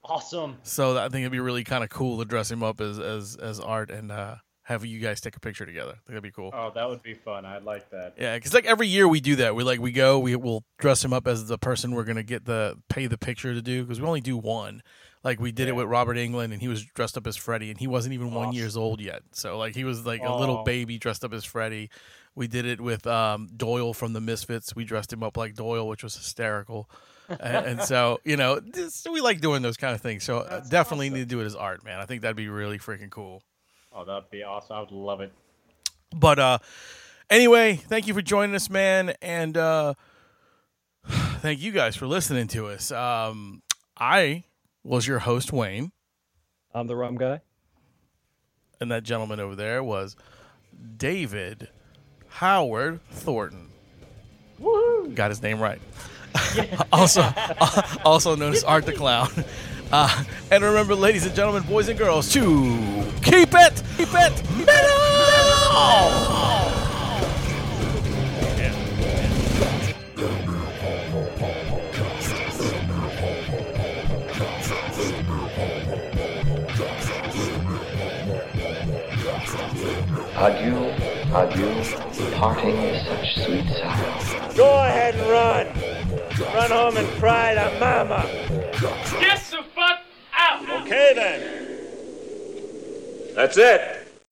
awesome. So I think it'd be really kind of cool to dress him up as as as art and uh, have you guys take a picture together. I think that'd be cool. Oh, that would be fun. I'd like that. Yeah, because like every year we do that. We like we go, we will dress him up as the person we're gonna get the pay the picture to do because we only do one. Like we did it with Robert Englund, and he was dressed up as Freddy, and he wasn't even one years old yet. So like he was like a little baby dressed up as Freddy. We did it with um, Doyle from the Misfits. We dressed him up like Doyle, which was hysterical. and, so you know, this, we like doing those kind of things. So uh, That's definitely awesome. need to do it as art, man. I think that'd be really freaking cool. Oh, that'd be awesome. I would love it. But uh anyway, thank you for joining us, man, and uh thank you guys for listening to us. Um I was your host, Wayne, I'm the rum guy. and that gentleman over there was David Howard Thornton. Woohoo! Got his name right. also also known as Art the Clown. Uh, and remember, ladies and gentlemen, boys and girls, to keep it, keep it metal! Adieu, adieu, parting is such sweet sorrow. Go ahead and run. Run home and cry to mama. Get the fuck out! Okay then. That's it.